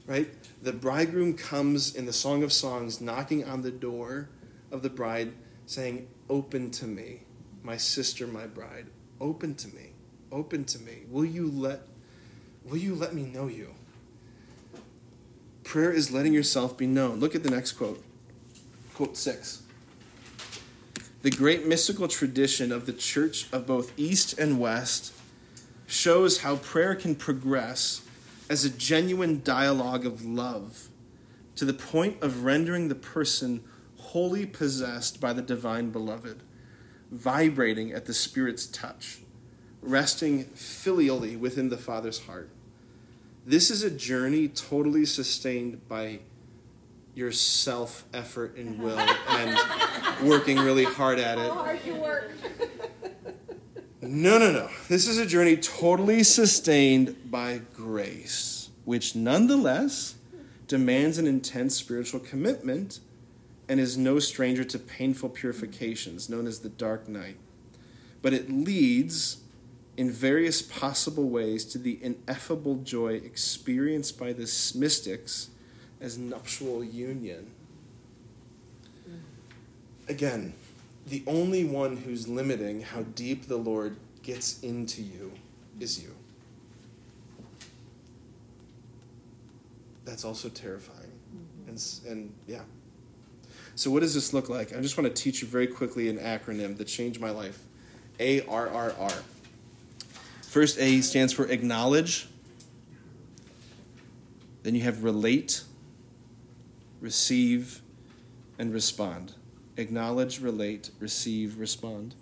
Right? The bridegroom comes in the Song of Songs, knocking on the door of the bride, saying, Open to me, my sister, my bride. Open to me. Open to me. Will you let will you let me know you? Prayer is letting yourself be known. Look at the next quote. Quote six. The great mystical tradition of the church of both East and West shows how prayer can progress as a genuine dialogue of love to the point of rendering the person wholly possessed by the divine beloved, vibrating at the Spirit's touch, resting filially within the Father's heart. This is a journey totally sustained by your self effort and will and working really hard at it. How hard you work. No, no, no. This is a journey totally sustained by grace, which nonetheless demands an intense spiritual commitment and is no stranger to painful purifications known as the dark night. But it leads in various possible ways to the ineffable joy experienced by the mystics as nuptial union. Again, the only one who's limiting how deep the Lord gets into you is you. That's also terrifying. Mm-hmm. And, and yeah. So, what does this look like? I just want to teach you very quickly an acronym that changed my life A R R R. First A stands for acknowledge. Then you have relate, receive, and respond. Acknowledge, relate, receive, respond.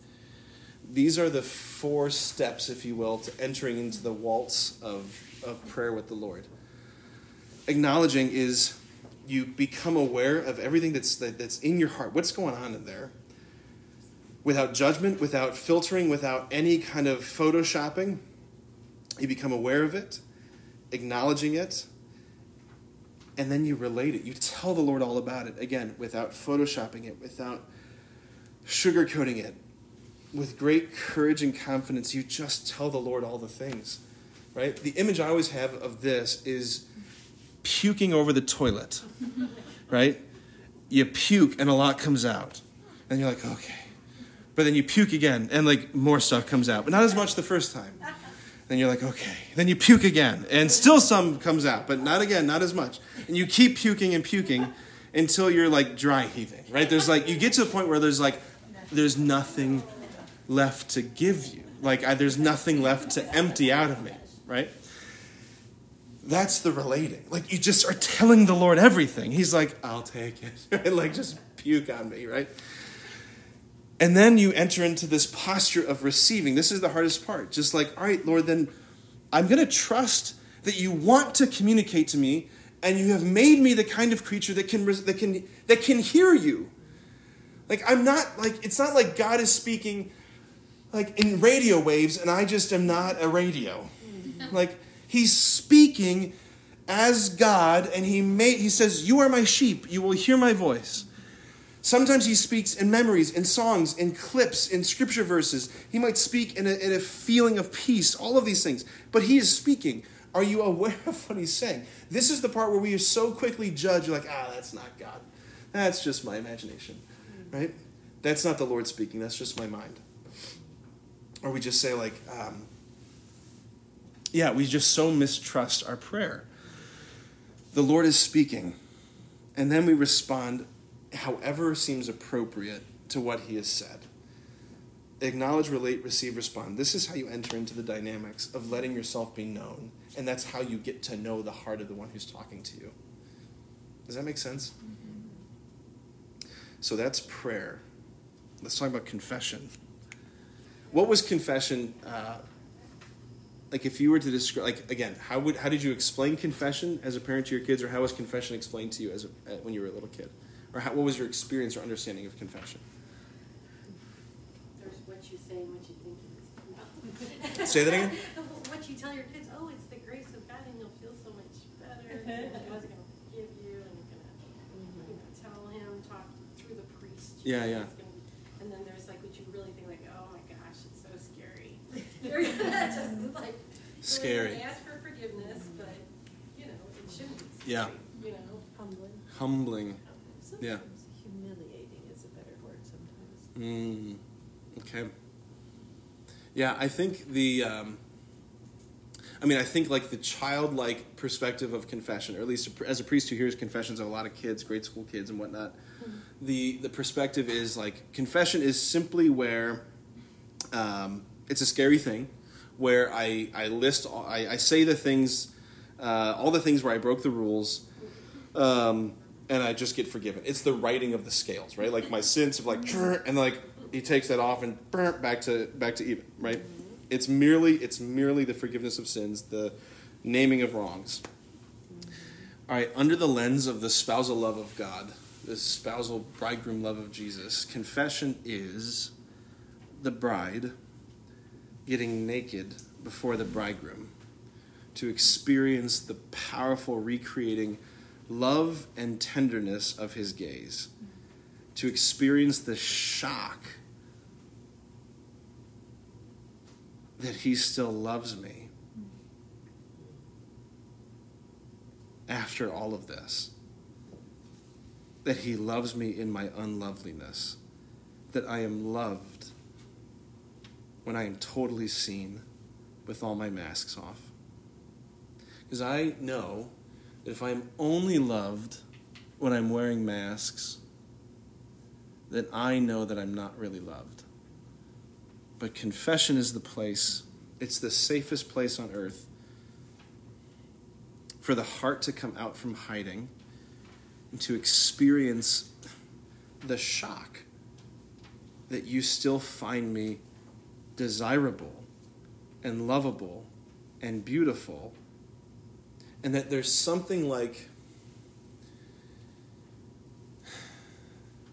These are the four steps, if you will, to entering into the waltz of, of prayer with the Lord. Acknowledging is you become aware of everything that's, that, that's in your heart. What's going on in there? Without judgment, without filtering, without any kind of photoshopping, you become aware of it, acknowledging it, and then you relate it. You tell the Lord all about it, again, without photoshopping it, without sugarcoating it. With great courage and confidence, you just tell the Lord all the things, right? The image I always have of this is puking over the toilet, right? You puke and a lot comes out. And you're like, okay. But then you puke again and like more stuff comes out, but not as much the first time. Then you're like, okay. Then you puke again, and still some comes out, but not again, not as much. And you keep puking and puking until you're like dry heaving, right? There's like, you get to a point where there's like, there's nothing left to give you. Like, I, there's nothing left to empty out of me, right? That's the relating. Like, you just are telling the Lord everything. He's like, I'll take it. Like, just puke on me, right? And then you enter into this posture of receiving. This is the hardest part. Just like, all right, Lord, then I'm going to trust that you want to communicate to me and you have made me the kind of creature that can that can that can hear you. Like I'm not like it's not like God is speaking like in radio waves and I just am not a radio. Like he's speaking as God and he made he says, "You are my sheep, you will hear my voice." Sometimes he speaks in memories, in songs, in clips, in scripture verses. He might speak in a, in a feeling of peace, all of these things. But he is speaking. Are you aware of what he's saying? This is the part where we so quickly judge, like, ah, that's not God. That's just my imagination, right? That's not the Lord speaking. That's just my mind. Or we just say, like, um, yeah, we just so mistrust our prayer. The Lord is speaking, and then we respond however seems appropriate to what He has said. Acknowledge, relate, receive, respond. This is how you enter into the dynamics of letting yourself be known, and that's how you get to know the heart of the one who's talking to you. Does that make sense? So that's prayer. Let's talk about confession. What was confession? Uh, like, if you were to describe, like, again, how would how did you explain confession as a parent to your kids, or how was confession explained to you as a, uh, when you were a little kid, or how, what was your experience or understanding of confession? There's what you say and what you think. No. Say that again? What you tell your kids, oh, it's the grace of God and you'll feel so much better. And God's going to forgive you and you're going to you know, tell him, talk through the priest. Yeah, Jesus yeah. is gonna And then there's like what you really think, like, oh my gosh, it's so scary. You're gonna just like. Scary. Ask for forgiveness, but, you know, it shouldn't be scary. Yeah. You know, humbling. Humbling. Yeah. Humiliating is a better word sometimes. Mm, okay. Yeah, I think the. Um, I mean, I think like the childlike perspective of confession, or at least as a priest who hears confessions of a lot of kids, grade school kids and whatnot, the the perspective is like confession is simply where um, it's a scary thing, where I I list all, I, I say the things, uh, all the things where I broke the rules, um, and I just get forgiven. It's the righting of the scales, right? Like my sins of like, and like he takes that off and back to back to even, right? It's merely it's merely the forgiveness of sins, the naming of wrongs. All right, under the lens of the spousal love of God, the spousal bridegroom love of Jesus, confession is the bride getting naked before the bridegroom to experience the powerful recreating love and tenderness of his gaze, to experience the shock that he still loves me after all of this. That he loves me in my unloveliness. That I am loved when I am totally seen with all my masks off. Because I know if I am only loved when I'm wearing masks, then I know that I'm not really loved. But confession is the place, it's the safest place on earth for the heart to come out from hiding and to experience the shock that you still find me desirable and lovable and beautiful, and that there's something like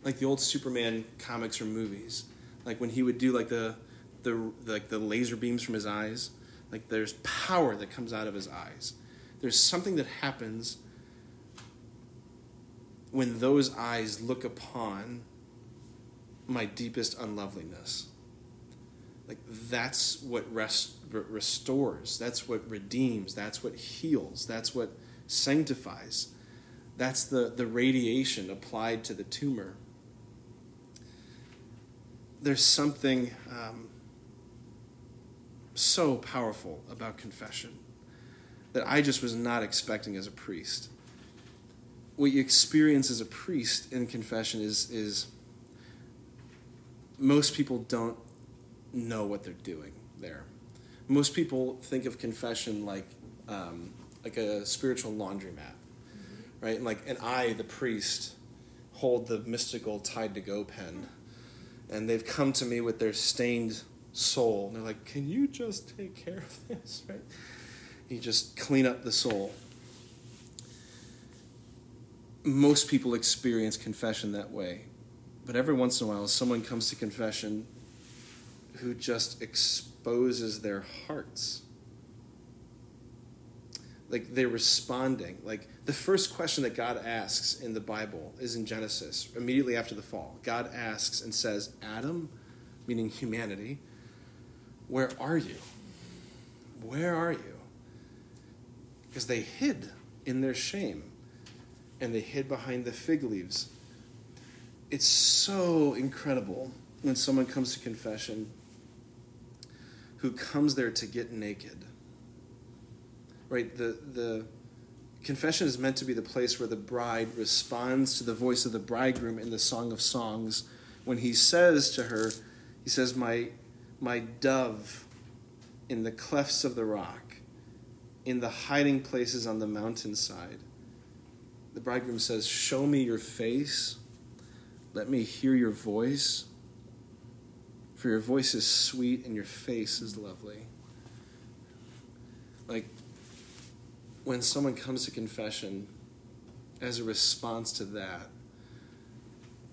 like the old Superman comics or movies, like when he would do like the the like the laser beams from his eyes, like there's power that comes out of his eyes. There's something that happens when those eyes look upon my deepest unloveliness. Like that's what rest, restores, that's what redeems, that's what heals, that's what sanctifies. That's the, the radiation applied to the tumor. There's something um, so powerful about confession that I just was not expecting as a priest. What you experience as a priest in confession is, is most people don't know what they're doing there. Most people think of confession like um, like a spiritual laundromat, right? And like, and I, the priest, hold the mystical Tide to Go pen, and they've come to me with their stained soul, and they're like, "Can you just take care of this?" Right? You just clean up the soul. Most people experience confession that way, but every once in a while, someone comes to confession who just exposes their hearts. Like they're responding. Like the first question that God asks in the Bible is in Genesis, immediately after the fall. God asks and says, Adam, meaning humanity, where are you? Where are you? Because they hid in their shame and they hid behind the fig leaves. It's so incredible when someone comes to confession who comes there to get naked right? The the confession is meant to be the place where the bride responds to the voice of the bridegroom in the Song of Songs when he says to her, he says, "My my dove in the clefts of the rock, in the hiding places on the mountainside." The bridegroom says, "Show me your face. Let me hear your voice." For your voice is sweet and your face is lovely. Like, when someone comes to confession as a response to that,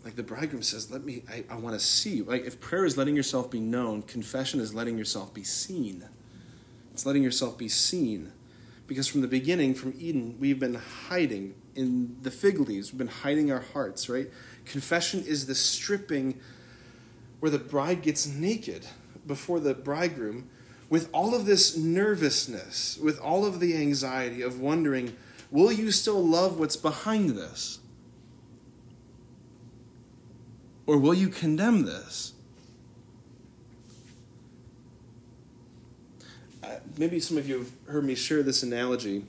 like the bridegroom says, Let me, I, I want to see you. Like, if prayer is letting yourself be known, confession is letting yourself be seen. It's letting yourself be seen. Because from the beginning, from Eden, we've been hiding in the fig leaves, we've been hiding our hearts, right? Confession is the stripping where the bride gets naked before the bridegroom with all of this nervousness, with all of the anxiety of wondering, will you still love what's behind this? Or will you condemn this? Uh, maybe some of you have heard me share this analogy.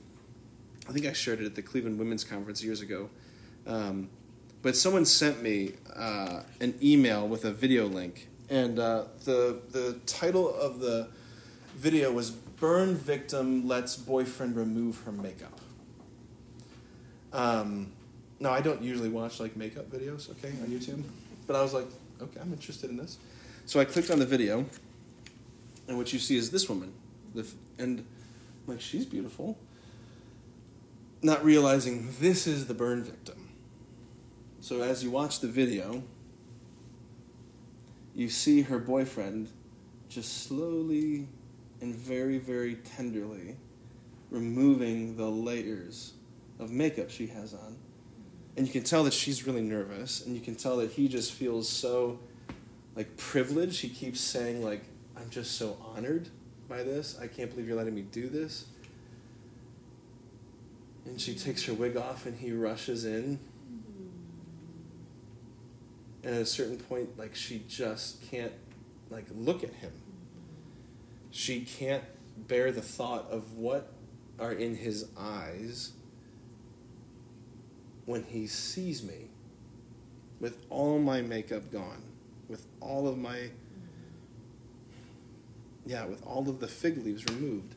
I think I shared it at the Cleveland Women's Conference years ago. Um, but someone sent me uh, an email with a video link, and uh, the the title of the video was "Burn Victim Lets Boyfriend Remove Her Makeup." Um, now I don't usually watch like makeup videos, okay, on YouTube, but I was like, okay, I'm interested in this, so I clicked on the video, and what you see is this woman, the, and like she's beautiful, not realizing this is the burn victim. So as you watch the video, you see her boyfriend just slowly and very, very tenderly removing the layers of makeup she has on. And you can tell that she's really nervous, and you can tell that he just feels so like privileged. He keeps saying, like, I'm just so honored by this. I can't believe you're letting me do this. And she takes her wig off and he rushes in and at a certain point like she just can't like look at him. She can't bear the thought of what are in his eyes when he sees me with all my makeup gone with all of my yeah with all of the fig leaves removed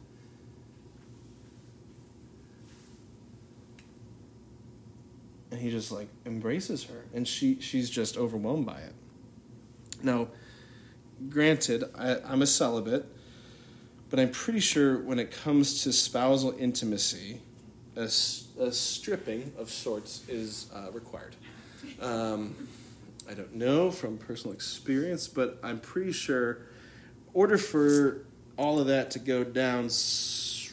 and he just like embraces her and she she's just overwhelmed by it. Now granted I, i'm a celibate but i'm pretty sure when it comes to spousal intimacy a, a stripping of sorts is uh, required. Um, i don't know from personal experience but i'm pretty sure order for all of that to go down it's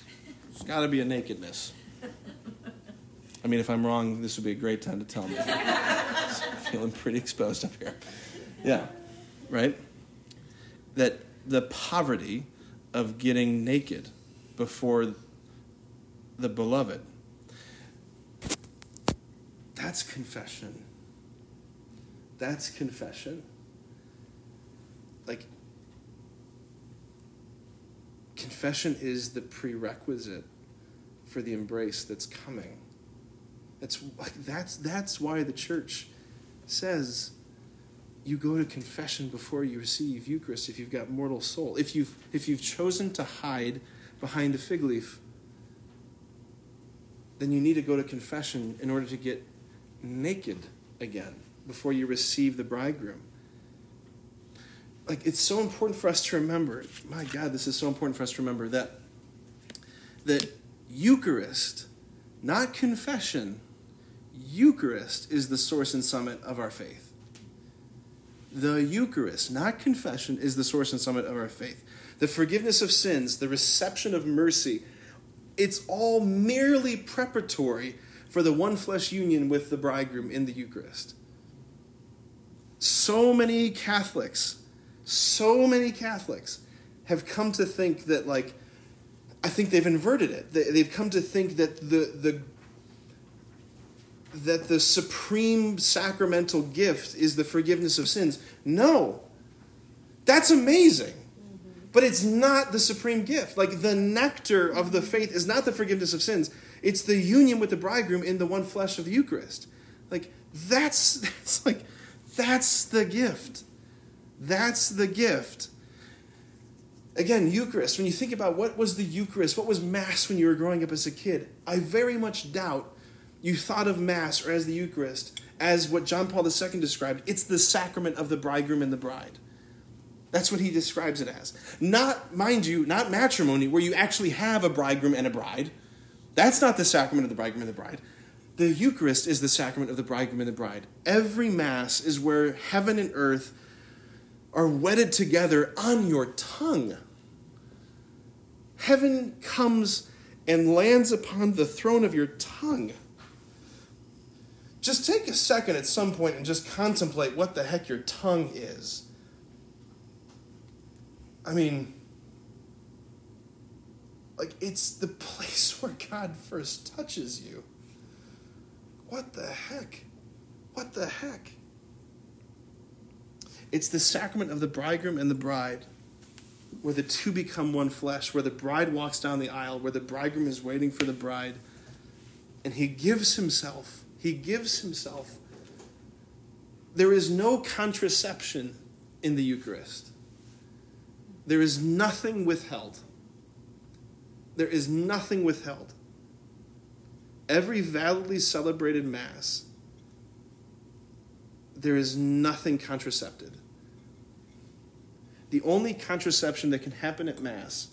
got to be a nakedness I mean, if I'm wrong, this would be a great time to tell me. I'm feeling pretty exposed up here. Yeah, right? That the poverty of getting naked before the beloved, that's confession. That's confession. Like, confession is the prerequisite for the embrace that's coming. That's that's that's why the church says you go to confession before you receive Eucharist if you've got mortal soul. If you've if you've chosen to hide behind a fig leaf, then you need to go to confession in order to get naked again before you receive the bridegroom. Like it's so important for us to remember, my God, this is so important for us to remember that that Eucharist, not confession, Eucharist is the source and summit of our faith. The Eucharist, not confession, is the source and summit of our faith. The forgiveness of sins, the reception of mercy, it's all merely preparatory for the one flesh union with the bridegroom in the Eucharist. So many Catholics, so many Catholics have come to think that, like, I think they've inverted it. They've come to think that the, the that the supreme sacramental gift is the forgiveness of sins. No. That's amazing. But it's not the supreme gift. Like the nectar of the faith is not the forgiveness of sins. It's the union with the bridegroom in the one flesh of the Eucharist. Like that's that's like that's the gift. That's the gift. Again, Eucharist, when you think about what was the Eucharist, what was Mass when you were growing up as a kid, I very much doubt you thought of Mass or as the Eucharist as what John Paul II described. It's the sacrament of the bridegroom and the bride. That's what he describes it as. Not, mind you, not matrimony, where you actually have a bridegroom and a bride. That's not the sacrament of the bridegroom and the bride. The Eucharist is the sacrament of the bridegroom and the bride. Every Mass is where heaven and earth are wedded together on your tongue. Heaven comes and lands upon the throne of your tongue. Just take a second at some point and just contemplate what the heck your tongue is. I mean, like, it's the place where God first touches you. What the heck? What the heck? It's the sacrament of the bridegroom and the bride, where the two become one flesh, where the bride walks down the aisle, where the bridegroom is waiting for the bride, and he gives himself. He gives himself. There is no contraception in the Eucharist. There is nothing withheld. There is nothing withheld. Every validly celebrated Mass, there is nothing contracepted. The only contraception that can happen at Mass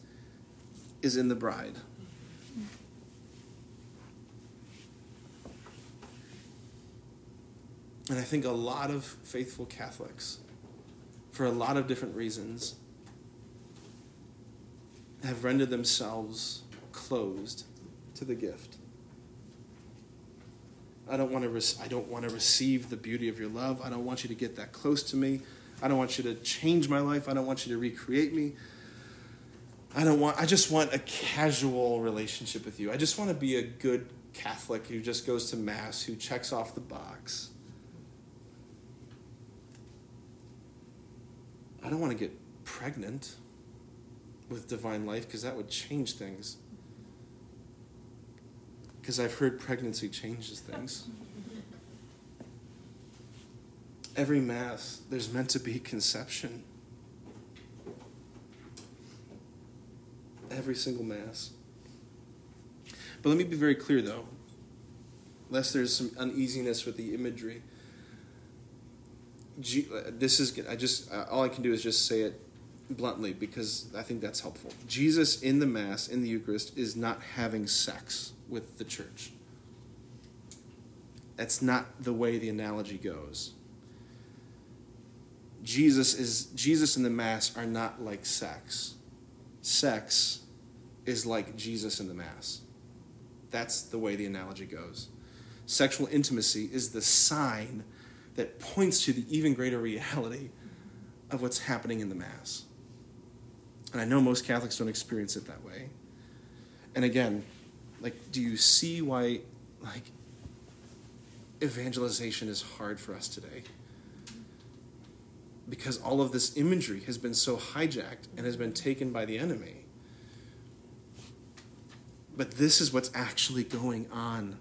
is in the bride. And I think a lot of faithful Catholics, for a lot of different reasons, have rendered themselves closed to the gift. I don't want to. Re- I don't want to receive the beauty of your love. I don't want you to get that close to me. I don't want you to change my life. I don't want you to recreate me. I don't want. I just want a casual relationship with you. I just want to be a good Catholic who just goes to mass, who checks off the box. I don't want to get pregnant with divine life because that would change things. Because I've heard pregnancy changes things. Every Mass, there's meant to be conception. Every single Mass. But let me be very clear though, lest there's some uneasiness with the imagery. This is, I just, uh, all I can do is just say it bluntly because I think that's helpful. Jesus in the Mass, in the Eucharist, is not having sex with the church. That's not the way the analogy goes. Jesus is Jesus and the Mass are not like sex. Sex is like Jesus in the Mass. That's the way the analogy goes. Sexual intimacy is the sign that points to the even greater reality of what's happening in the Mass. And I know most Catholics don't experience it that way. And again, like, do you see why, like, evangelization is hard for us today? Because all of this imagery has been so hijacked and has been taken by the enemy. But this is what's actually going on.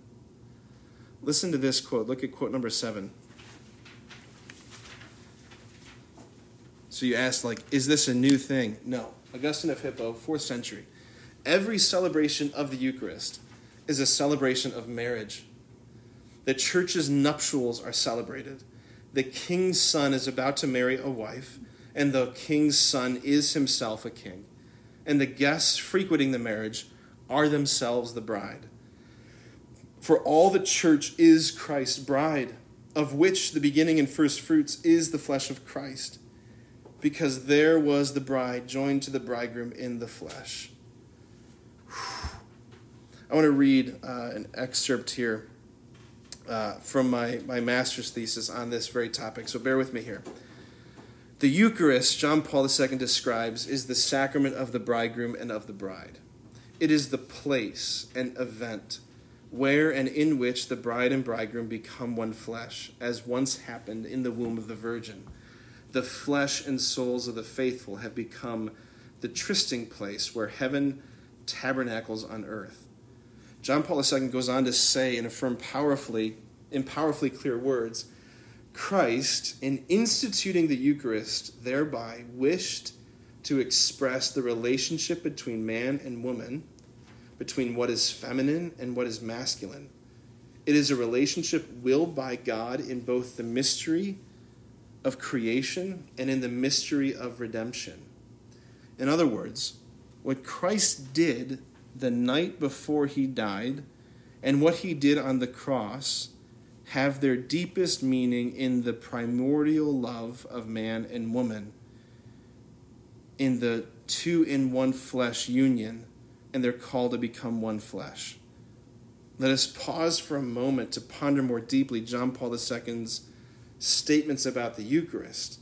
Listen to this quote. Look at quote number seven. So you ask, like, is this a new thing? No. Augustine of Hippo, fourth century. Every celebration of the Eucharist is a celebration of marriage. The church's nuptials are celebrated. The king's son is about to marry a wife, and the king's son is himself a king. And the guests frequenting the marriage are themselves the bride. For all the church is Christ's bride, of which the beginning and first fruits is the flesh of Christ because there was the bride joined to the bridegroom in the flesh. I want to read uh, an excerpt here uh, from my, my master's thesis on this very topic, so bear with me here. The Eucharist, John Paul II describes, is the sacrament of the bridegroom and of the bride. It is the place and event where and in which the bride and bridegroom become one flesh, as once happened in the womb of the Virgin the flesh and souls of the faithful have become the trysting place where heaven tabernacles on earth. John Paul II goes on to say and affirm powerfully, in powerfully clear words, Christ, in instituting the Eucharist, thereby wished to express the relationship between man and woman, between what is feminine and what is masculine. It is a relationship willed by God in both the mystery of creation and in the mystery of redemption. In other words, what Christ did the night before he died and what he did on the cross have their deepest meaning in the primordial love of man and woman, in the two in one flesh union, and their call to become one flesh. Let us pause for a moment to ponder more deeply John Paul II's statements about the Eucharist.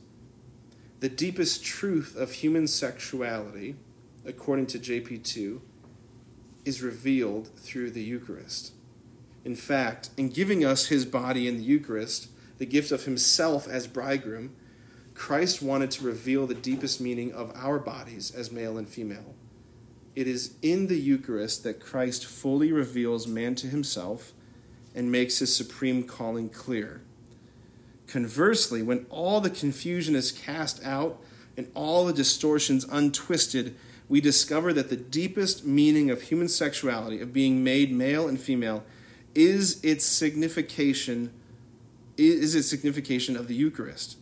The deepest truth of human sexuality, according to JP2, is revealed through the Eucharist. In fact, in giving us his body in the Eucharist, the gift of himself as bridegroom, Christ wanted to reveal the deepest meaning of our bodies as male and female. It is in the Eucharist that Christ fully reveals man to himself and makes his supreme calling clear. Conversely, when all the confusion is cast out and all the distortions untwisted, we discover that the deepest meaning of human sexuality, of being made male and female, is its signification is its signification of the Eucharist.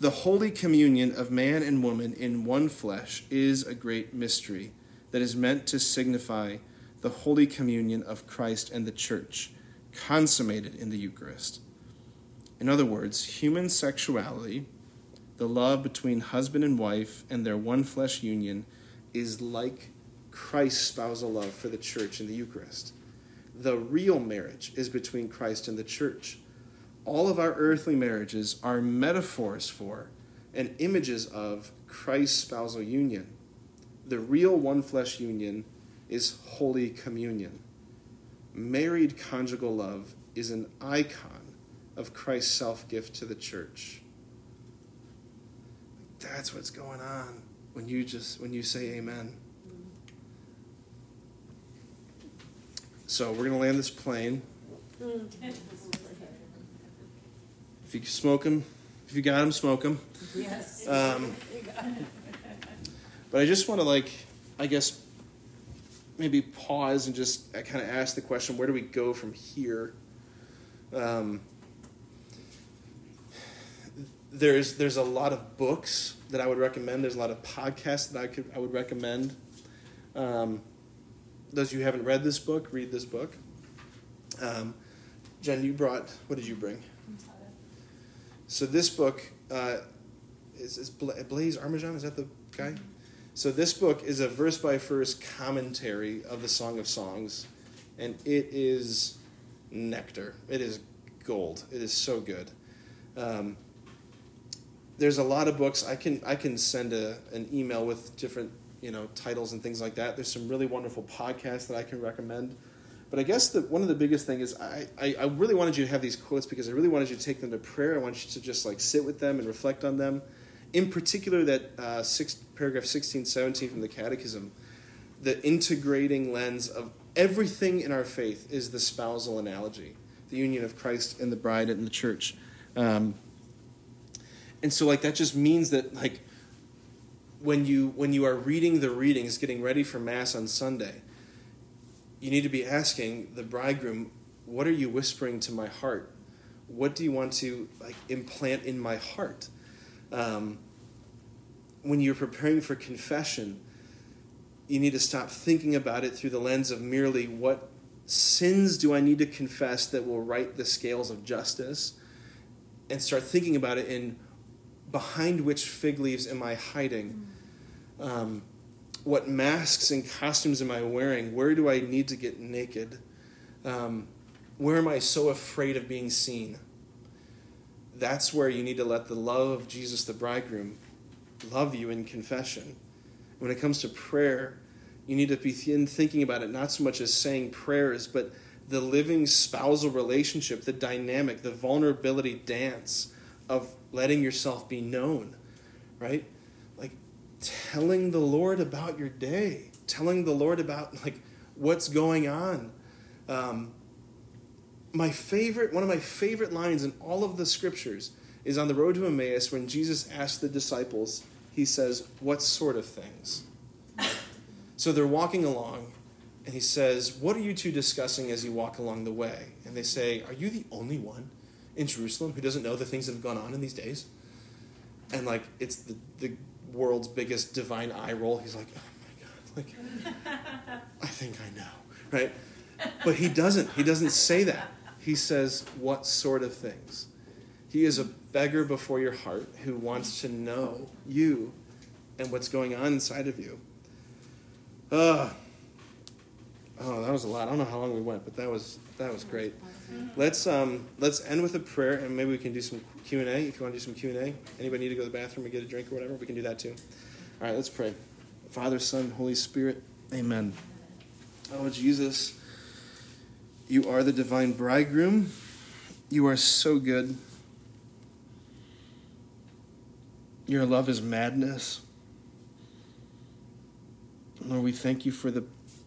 The holy communion of man and woman in one flesh is a great mystery that is meant to signify the holy communion of Christ and the church, consummated in the Eucharist. In other words, human sexuality, the love between husband and wife and their one flesh union, is like Christ's spousal love for the church in the Eucharist. The real marriage is between Christ and the church. All of our earthly marriages are metaphors for and images of Christ's spousal union. The real one flesh union is Holy Communion. Married conjugal love is an icon of Christ's self gift to the church. That's what's going on when you just when you say amen. So we're gonna land this plane. If you smoke them, if you got them, smoke them. Yes. Um, but I just want to like, I guess, maybe pause and just kind of ask the question: Where do we go from here? Um, there's there's a lot of books that I would recommend. There's a lot of podcasts that I could I would recommend. Um, those of you who haven't read this book, read this book. Um, Jen, you brought what did you bring? So this book uh, is, is Bla- Blaise Arminjon. Is that the guy? So this book is a verse by verse commentary of the Song of Songs, and it is nectar. It is gold. It is so good. Um, there's a lot of books. I can I can send a, an email with different you know titles and things like that. There's some really wonderful podcasts that I can recommend. But I guess the, one of the biggest thing is I, I, I really wanted you to have these quotes because I really wanted you to take them to prayer. I want you to just like sit with them and reflect on them. In particular, that uh, six, paragraph 16, 17 from the Catechism, the integrating lens of everything in our faith is the spousal analogy, the union of Christ and the bride and the church. Um, and so like that just means that like when you when you are reading the readings getting ready for mass on sunday you need to be asking the bridegroom what are you whispering to my heart? What do you want to like implant in my heart? Um, when you're preparing for confession you need to stop thinking about it through the lens of merely what sins do i need to confess that will right the scales of justice? And start thinking about it in behind which fig leaves am I hiding? Um, what masks and costumes am I wearing? Where do I need to get naked? Um, where am I so afraid of being seen? That's where you need to let the love of Jesus, the bridegroom, love you in confession. When it comes to prayer, you need to be thinking about it not so much as saying prayers, but the living spousal relationship, the dynamic, the vulnerability dance of letting yourself be known, right? Like telling the Lord about your day, telling the Lord about like what's going on. Um, my favorite, one of my favorite lines in all of the scriptures is on the road to Emmaus when Jesus asked the disciples, he says, What sort of things? so they're walking along, and he says, What are you two discussing as you walk along the way? And they say, Are you the only one in Jerusalem who doesn't know the things that have gone on in these days? And like, it's the, the world's biggest divine eye roll. He's like, Oh my God, like, I think I know, right? But he doesn't. He doesn't say that. He says, What sort of things? He is a beggar before your heart who wants to know you and what's going on inside of you. Uh, oh, that was a lot. I don't know how long we went, but that was that was great. Let's um, let's end with a prayer, and maybe we can do some Q and A. If you want to do some Q and A, anybody need to go to the bathroom and get a drink or whatever, we can do that too. All right, let's pray. Father, Son, Holy Spirit, Amen. Oh Jesus, you are the divine bridegroom. You are so good. Your love is madness. Lord, we thank you for the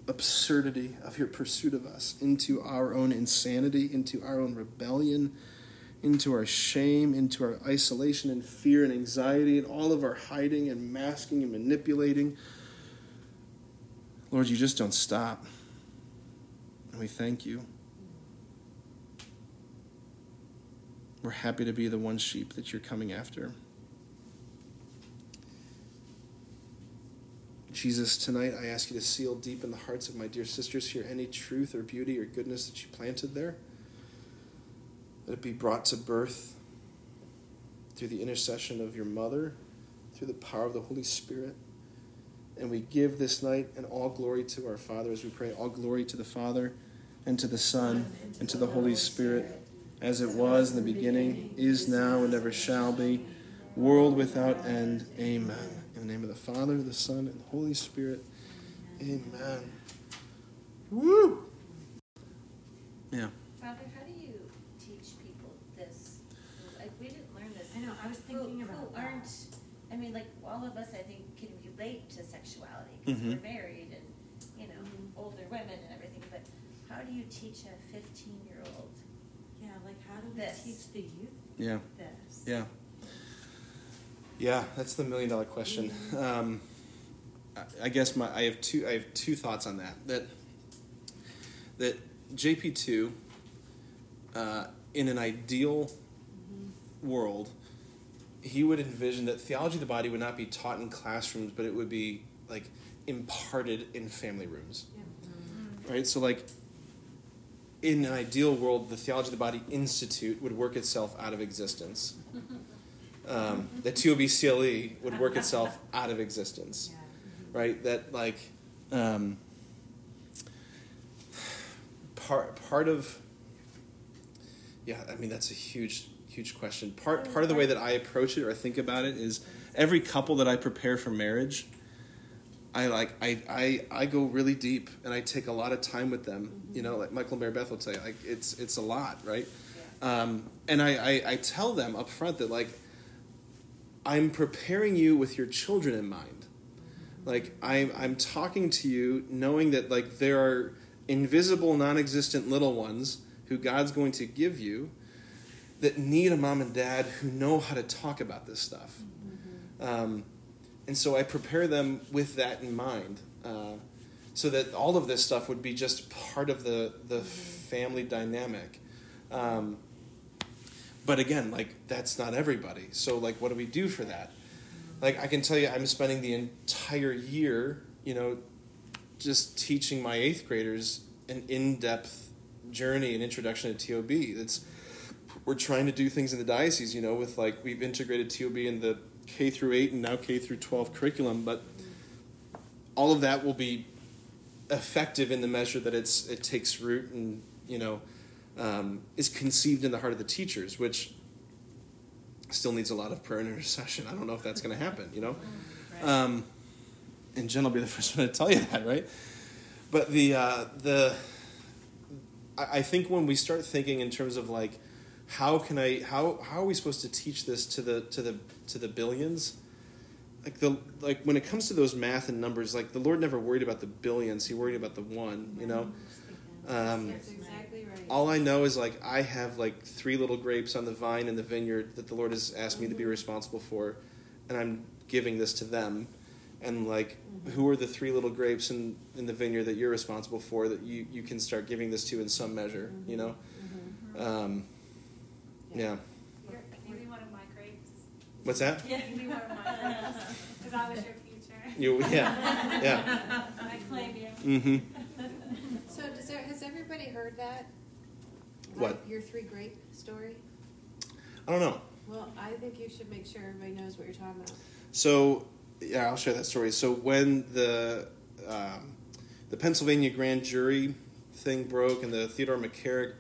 absurdity of your pursuit of us into our own insanity, into our own rebellion, into our shame, into our isolation and fear and anxiety, and all of our hiding and masking and manipulating. Lord, you just don't stop. And we thank you. We're happy to be the one sheep that you're coming after. Jesus, tonight I ask you to seal deep in the hearts of my dear sisters here any truth or beauty or goodness that you planted there. Let it be brought to birth through the intercession of your mother, through the power of the Holy Spirit. And we give this night and all glory to our Father as we pray. All glory to the Father, and to the Son, and to the Holy Spirit, as it was in the beginning, is now, and ever shall be, world without end. Amen. In the name of the Father, the Son, and the Holy Spirit. Amen. Woo! Yeah. Father, how do you teach people this? Like, we didn't learn this. I know, I was thinking who, about who aren't, I mean, like, all of us, I think, can relate to sexuality because Mhm. we're married and, you know, older women and everything, but how do you teach a fifteen-year-old? Yeah, like how do we This. teach the youth Yeah. this? Yeah. Yeah, that's the million dollar question. Um, I- I guess my I have two I have two thoughts on that. That that JP two, uh, in an ideal world, he would envision that theology of the body would not be taught in classrooms, but it would be like imparted in family rooms. Right? So like in an ideal world, the Theology of the Body Institute would work itself out of existence. Um, the TOB CLE E would work itself out of existence, right? That like um, part part of yeah, I mean that's a huge huge question. Part part of the way that I approach it or think about it is every couple that I prepare for marriage. I like I, I I go really deep and I take a lot of time with them. You know, like Michael Mary Beth will tell you, like it's it's a lot, right? Um, and I, I I tell them up front that like I'm preparing you with your children in mind. Like I'm I'm talking to you knowing that like there are invisible, non-existent little ones who God's going to give you that need a mom and dad who know how to talk about this stuff. Um, and so I prepare them with that in mind, uh, so that all of this stuff would be just part of the the family dynamic. Um, but again, like that's not everybody. So like, what do we do for that? Like I can tell you, I'm spending the entire year, you know, just teaching my eighth graders an in-depth journey and introduction to TOB. That's we're trying to do things in the diocese, you know, with like we've integrated TOB in the K through eight and now K through twelve curriculum, but all of that will be effective in the measure that it's it takes root and you know um, is conceived in the heart of the teachers, which still needs a lot of prayer and intercession. I don't know if that's going to happen, you know. Um, and Jen will be the first one to tell you that, right? But the uh, the I I think when we start thinking in terms of like how can I how how are we supposed to teach this to the to the to the billions? like the like when it comes to those math and numbers, like the Lord never worried about the billions; He worried about the one. You know. Um, That's exactly right. All I know is like I have like three little grapes on the vine in the vineyard that the Lord has asked me to be responsible for, and I'm giving this to them. And like, who are the three little grapes in, in the vineyard that you're responsible for that you, you can start giving this to in some measure, you know? Um, yeah. You're, you be one of my grapes. What's that? Yeah, you be one of my grapes. Because I was your future. You yeah yeah. I claim you. Mm-hmm. So does there, has everybody heard that? What? Your three grape story? I don't know. Well, I think you should make sure everybody knows what you're talking about. So yeah, I'll share that story. So when the um, the Pennsylvania grand jury thing broke and the Theodore McCarrick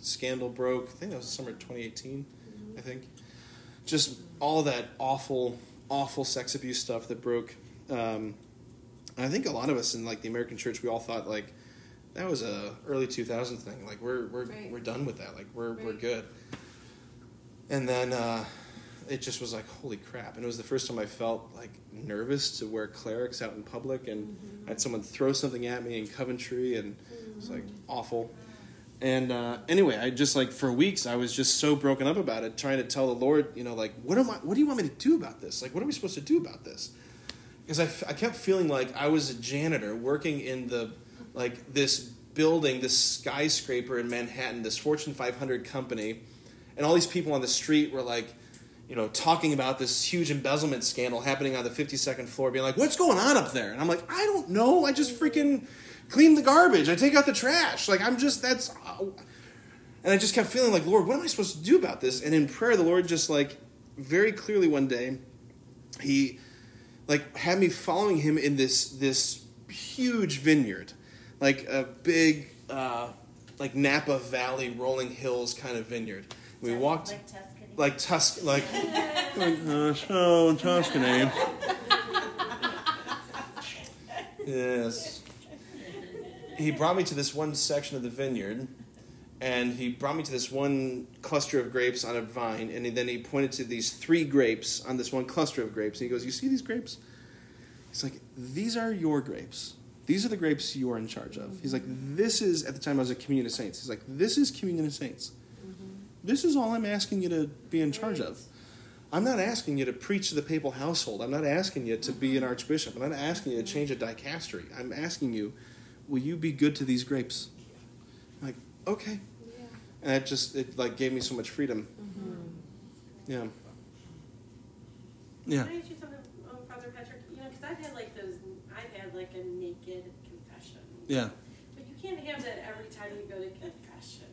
scandal broke, I think that was summer 2018. I think just all that awful, awful sex abuse stuff that broke. Um, I think a lot of us in like the American church, we all thought like that was a early 2000 thing. Like we're we're Right. we're done with that. Like we're we're good. And then uh, it just was like holy crap. And it was the first time I felt like nervous to wear clerics out in public. And I had someone throw something at me in Coventry, and it was like awful. And uh, anyway, I just like for weeks I was just so broken up about it, trying to tell the Lord, you know, like what am I? What do you want me to do about this? Like what are we supposed to do about this? Because I, f- I kept feeling like I was a janitor working in the like this building, this skyscraper in Manhattan, this Fortune 500 company, and all these people on the street were like, you know, talking about this huge embezzlement scandal happening on the 52nd floor, being like, "What's going on up there?" And I'm like, "I don't know. I just freaking clean the garbage. I take out the trash. Like I'm just that's." Uh, and I just kept feeling like, Lord, what am I supposed to do about this? And in prayer, the Lord just like very clearly one day, he like had me following him in this this huge vineyard, like a big uh, like Napa Valley rolling hills kind of vineyard. We Tus- walked Like Tuscany. like Tus like like uh, so Tuscany. yes. He brought me to this one section of the vineyard, and he brought me to this one cluster of grapes on a vine, and then he pointed to these three grapes on this one cluster of grapes, and he goes, "You see these grapes?" He's like, "These are your grapes. These are the grapes you are in charge of." He's like, "This is at the time I was a communion of saints." He's like, "This is communion of saints. Mm-hmm. This is all I'm asking you to be in charge of." I'm not asking you to preach to the papal household. I'm not asking you to be an mm-hmm. archbishop. I'm not asking you to change a dicastery. I'm asking you, will you be good to these grapes? I'm like, okay. Yeah. And it just it like gave me so much freedom. Mm-hmm. Yeah. Yeah. Can I ask you something, um, Father Patrick? You know, because I've had like those, I've had like a naked confession. Yeah. But you can't have that every time you go to confession.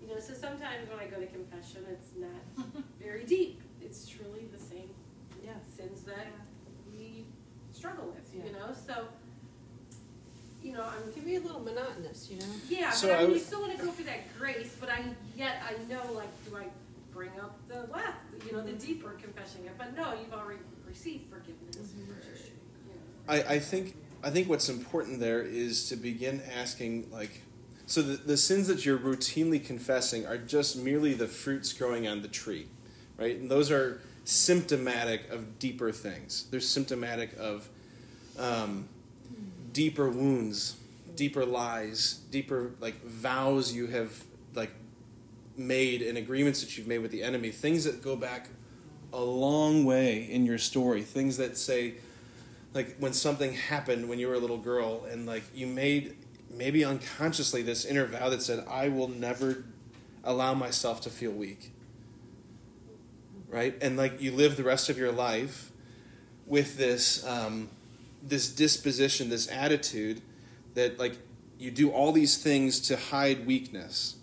You know, so sometimes when I go to confession, it's not very deep. It's truly the same Yeah. sins that we struggle with, Yeah. you know? So, you know, I'm It can be a little monotonous, you know? Yeah, So but I I mean, would- you still want to go for that grace, but I yet I know like, do I bring up the last, you know, the mm-hmm. deeper confession? But no, you've already received forgiveness. Mm-hmm. You know. I, I think I think what's important there is to begin asking like so the, the sins that you're routinely confessing are just merely the fruits growing on the tree right? And those are symptomatic of deeper things. They're symptomatic of um, deeper wounds deeper lies deeper like vows you have like made and agreements that you've made with the enemy. Things that go back a long way in your story. Things that say like when something happened when you were a little girl and like you made maybe unconsciously this inner vow that said i will never allow myself to feel weak. Right? And like you live the rest of your life with this um, this disposition this attitude that like you do all these things to hide weakness.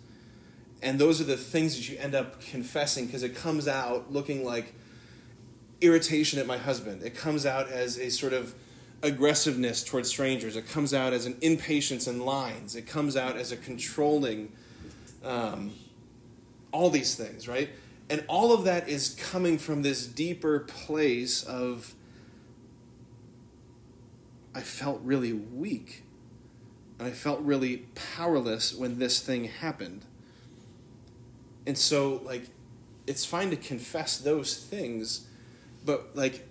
And those are the things that you end up confessing because it comes out looking like irritation at my husband. It comes out as a sort of aggressiveness towards strangers. It comes out as an impatience in lines. It comes out as a controlling, um, all these things, right? And all of that is coming from this deeper place of, I felt really weak. And I felt really powerless when this thing happened. And so, like, it's fine to confess those things, but like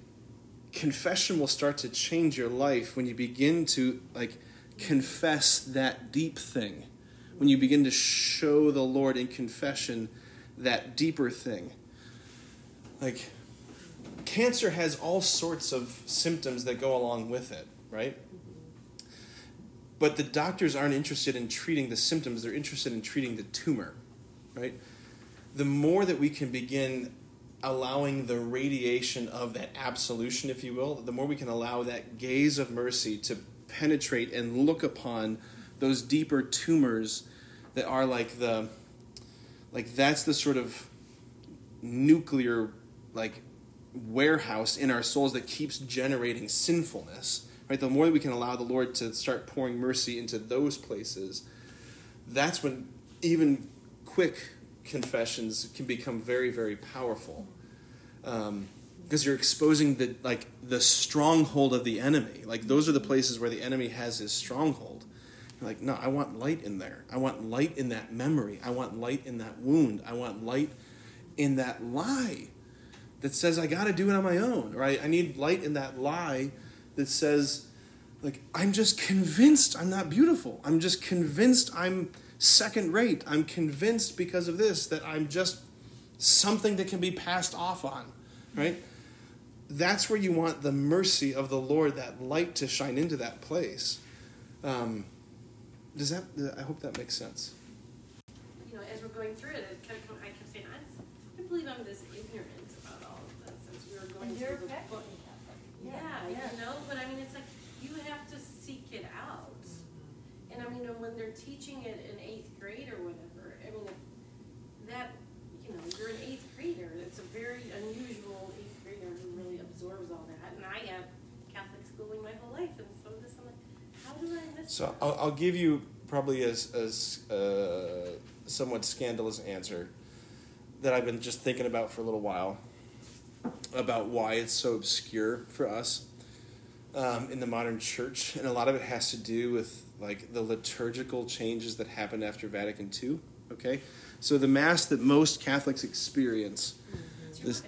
confession will start to change your life when you begin to like confess that deep thing. When you begin to show the Lord in confession that deeper thing. Like cancer has all sorts of symptoms that go along with it, right? But the doctors aren't interested in treating the symptoms, they're interested in treating the tumor, right? The more that we can begin allowing the radiation of that absolution, if you will, the more we can allow that gaze of mercy to penetrate and look upon those deeper tumors that are like the like that's the sort of nuclear like warehouse in our souls that keeps generating sinfulness right? The more that we can allow the lord to start pouring mercy into those places that's when even quick confessions can become very very powerful um, because you're exposing the like the stronghold of the enemy. Like those are the places where the enemy has his stronghold. You're like no i want light in there. I want light in that memory. I want light in that wound. I want light in that lie that says i got to do it on my own right? I need light in that lie that says like i'm just convinced i'm not beautiful. I'm just convinced i'm second rate i'm convinced because of this that i'm just something that can be passed off on right? That's where you want the mercy of the lord that light to shine into that place. Um, does that i hope that makes sense. You know, as we're going through it, I kept saying, I I believe I'm this ignorant about all of this as we were going And you're through the affected book. Catholic. Yeah, yes. you know, but I mean, it's like, you have to seek it out. Mean, when they're teaching it in eighth grade or whatever, I mean, that, you know, you're an eighth grader, it's a very unusual eighth grader who really absorbs all that. And I have Catholic schooling my whole life, and some of this, I'm like, how do I miss So? I'll, I'll give you probably as as uh, somewhat scandalous answer that I've been just thinking about for a little while about why it's so obscure for us um, in the modern church, and a lot of it has to do with like the liturgical changes that happened after Vatican II. Okay, so the mass that most Catholics experience. This,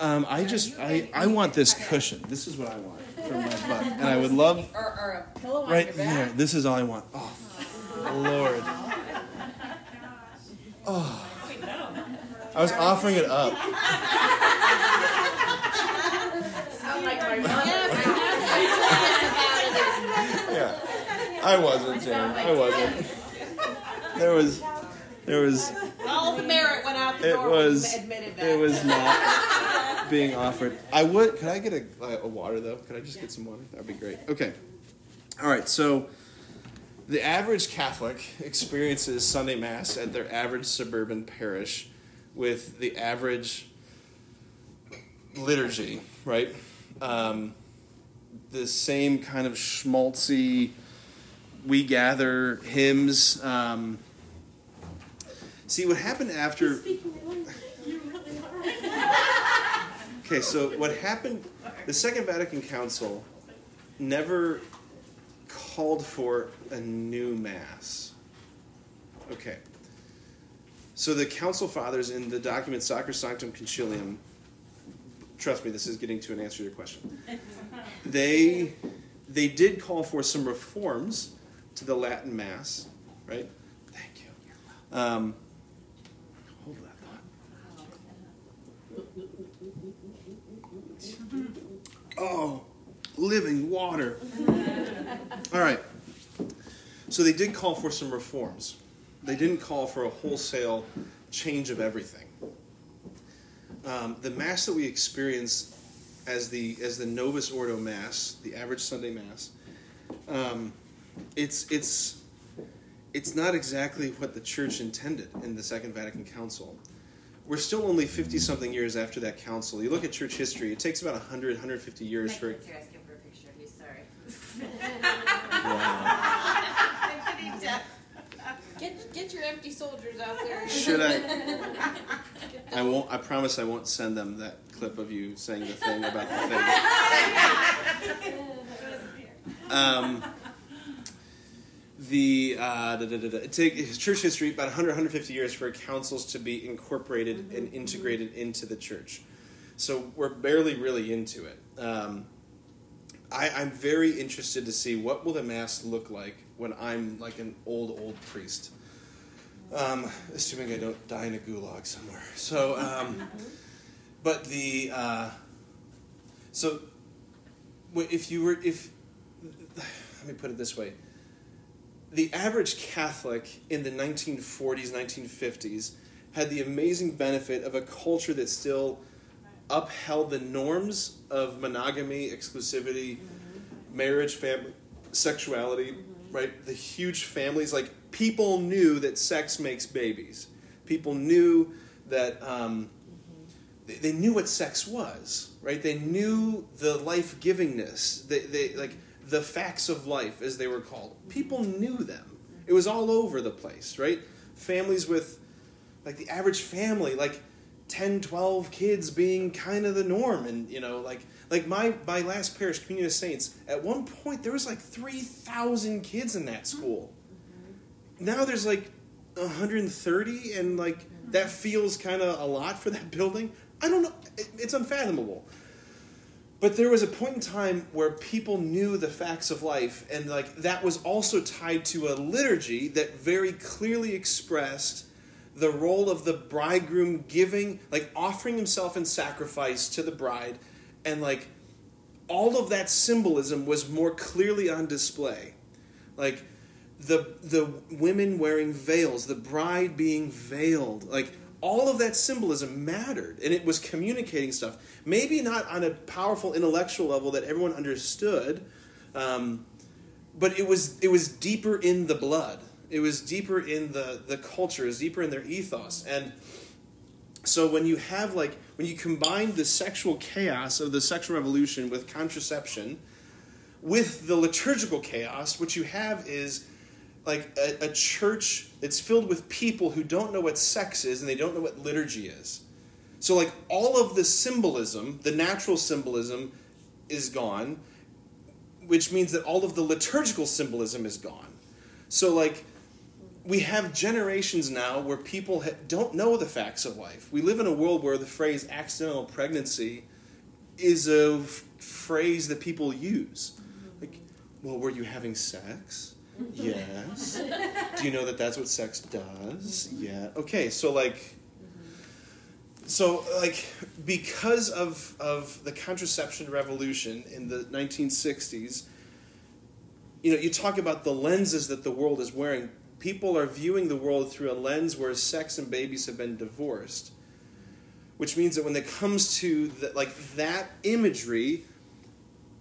um, I just I, I want this cushion. This is what I want for my butt, and I would love Or, or a pillow on right there. This is all I want. Oh, Lord. Oh. I was offering it up. Sound like my mother. Yeah. I wasn't, Jane. I wasn't. There was, there was, All the merit went out the it door when you was, admitted that. it was not being offered. I would, could I get a, a water though? Could I just get some water? That'd be great. Okay. All right, so the average Catholic experiences Sunday Mass at their average suburban parish with the average liturgy, right? Um, the same kind of schmaltzy, we gather hymns. Um, see, what happened after. Speaking of language, you really are. Okay, so what happened, the Second Vatican Council never called for a new Mass. Okay. So the Council Fathers in the document Sacrosanctum Concilium, trust me, this is getting to an answer to your question. They, they did call for some reforms to the Latin Mass, right? Thank you. Um, hold that thought. Oh, living water. All right. So they did call for some reforms. They didn't call for a wholesale change of everything. Um, the mass that we experience as the as the Novus Ordo Mass, the average Sunday Mass, um, it's it's it's not exactly what the Church intended in the Second Vatican Council. We're still only 50 something years after that council. You look at church history, it takes about 100, 150 years for it. You're asking for a picture of you, sorry. Wow. Get, get your empty soldiers out there. Should I? I won't. I promise I won't send them that clip of you saying the thing about the thing. Um, the uh, da. It take church history about 100, 150 years for councils to be incorporated and integrated into the church. So we're barely really into it. Um, I, I'm very interested to see what will the mass look like when I'm like an old old priest. Um, assuming I don't die in a gulag somewhere. So, um, but the uh, so if you were if let me put it this way, the average Catholic in the 1940s, 1950s had the amazing benefit of a culture that still upheld the norms of monogamy, exclusivity, mm-hmm. marriage, family, sexuality, mm-hmm. right? The huge families, like people knew that sex makes babies. People knew that um, mm-hmm. they, they knew what sex was, right? They knew the life givingness. They, they like the facts of life, as they were called. People knew them. It was all over the place, right? Families with like the average family, like 10, 12 kids being kind of the norm. And, you know, like, like my, my last parish, Communion of Saints, at one point there was like 3,000 kids in that school. Now there's like 130, and like that feels kind of a lot for that building. I don't know. It, it's unfathomable. But there was a point in time where people knew the facts of life, and like that was also tied to a liturgy that very clearly expressed the role of the bridegroom giving, like offering himself in sacrifice to the bride, and like all of that symbolism was more clearly on display. Like the the women wearing veils, the bride being veiled, like all of that symbolism mattered and it was communicating stuff. Maybe not on a powerful intellectual level that everyone understood, um, but it was it was deeper in the blood. It was deeper in the the culture. It was deeper in their ethos. And so when you have like when you combine the sexual chaos of the sexual revolution with contraception, with the liturgical chaos, what you have is like a, a church that's filled with people who don't know what sex is and they don't know what liturgy is. So, like, all of the symbolism, the natural symbolism, is gone, which means that all of the liturgical symbolism is gone. So, like, we have generations now where people ha- don't know the facts of life. We live in a world where the phrase accidental pregnancy is a f- phrase that people use. Like, well, were you having sex? Yes. Do you know that that's what sex does? Yeah. Okay, so like so like because of of the contraception revolution in the 1960s you know you talk about the lenses that the world is wearing people are viewing the world through a lens where sex and babies have been divorced which means that when it comes to the, like that imagery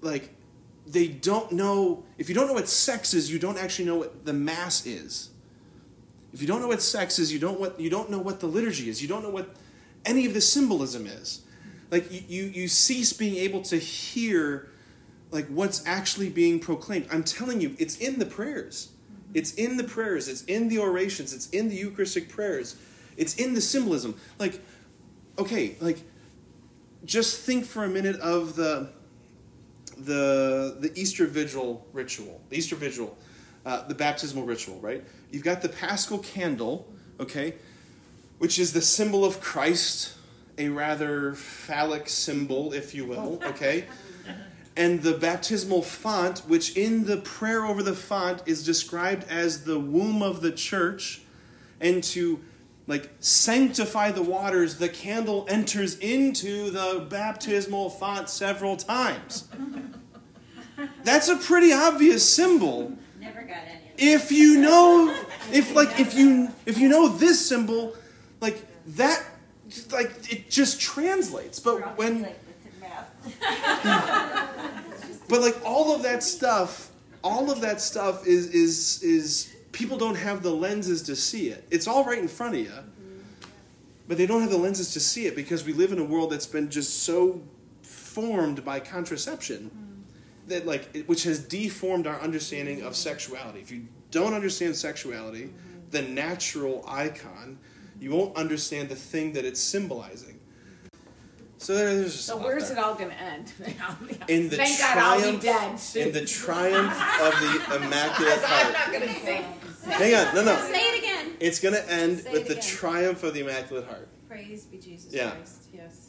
like they don't know if you don't know what sex is you don't actually know what the mass is. If you don't know what sex is you don't what you don't know what the liturgy is. You don't know what any of the symbolism is. Like you, you, you cease being able to hear like what's actually being proclaimed. I'm telling you it's in the prayers. It's in the prayers. It's in the orations. It's in the eucharistic prayers. It's in the symbolism. Like okay like just think for a minute of the the the Easter Vigil ritual, the Easter Vigil, uh, the baptismal ritual, right? You've got the Paschal candle, okay, which is the symbol of Christ, a rather phallic symbol, if you will, okay, and the baptismal font, which in the prayer over the font is described as the womb of the church, and to like sanctify the waters, the candle enters into the baptismal font several times. That's a pretty obvious symbol. Never got any. If you know, if like if you if you know this symbol, like that, like it just translates. But when like this in math. but like all of that stuff all of that stuff is is is people don't have the lenses to see it it's all right in front of you but they don't have the lenses to see it because we live in a world that's been just so formed by contraception that like it- which has deformed our understanding of sexuality if you don't understand sexuality the natural icon you won't understand the thing that it's symbolizing so there's So where's there it all gonna end? in the Thank God I'll be triumph dead soon. in the triumph of the immaculate I'm heart. not gonna sing. Hang on, no, no. Say it again. It's going to end Say with the again. triumph of the immaculate heart. Praise be Jesus Yeah. Christ. Yes.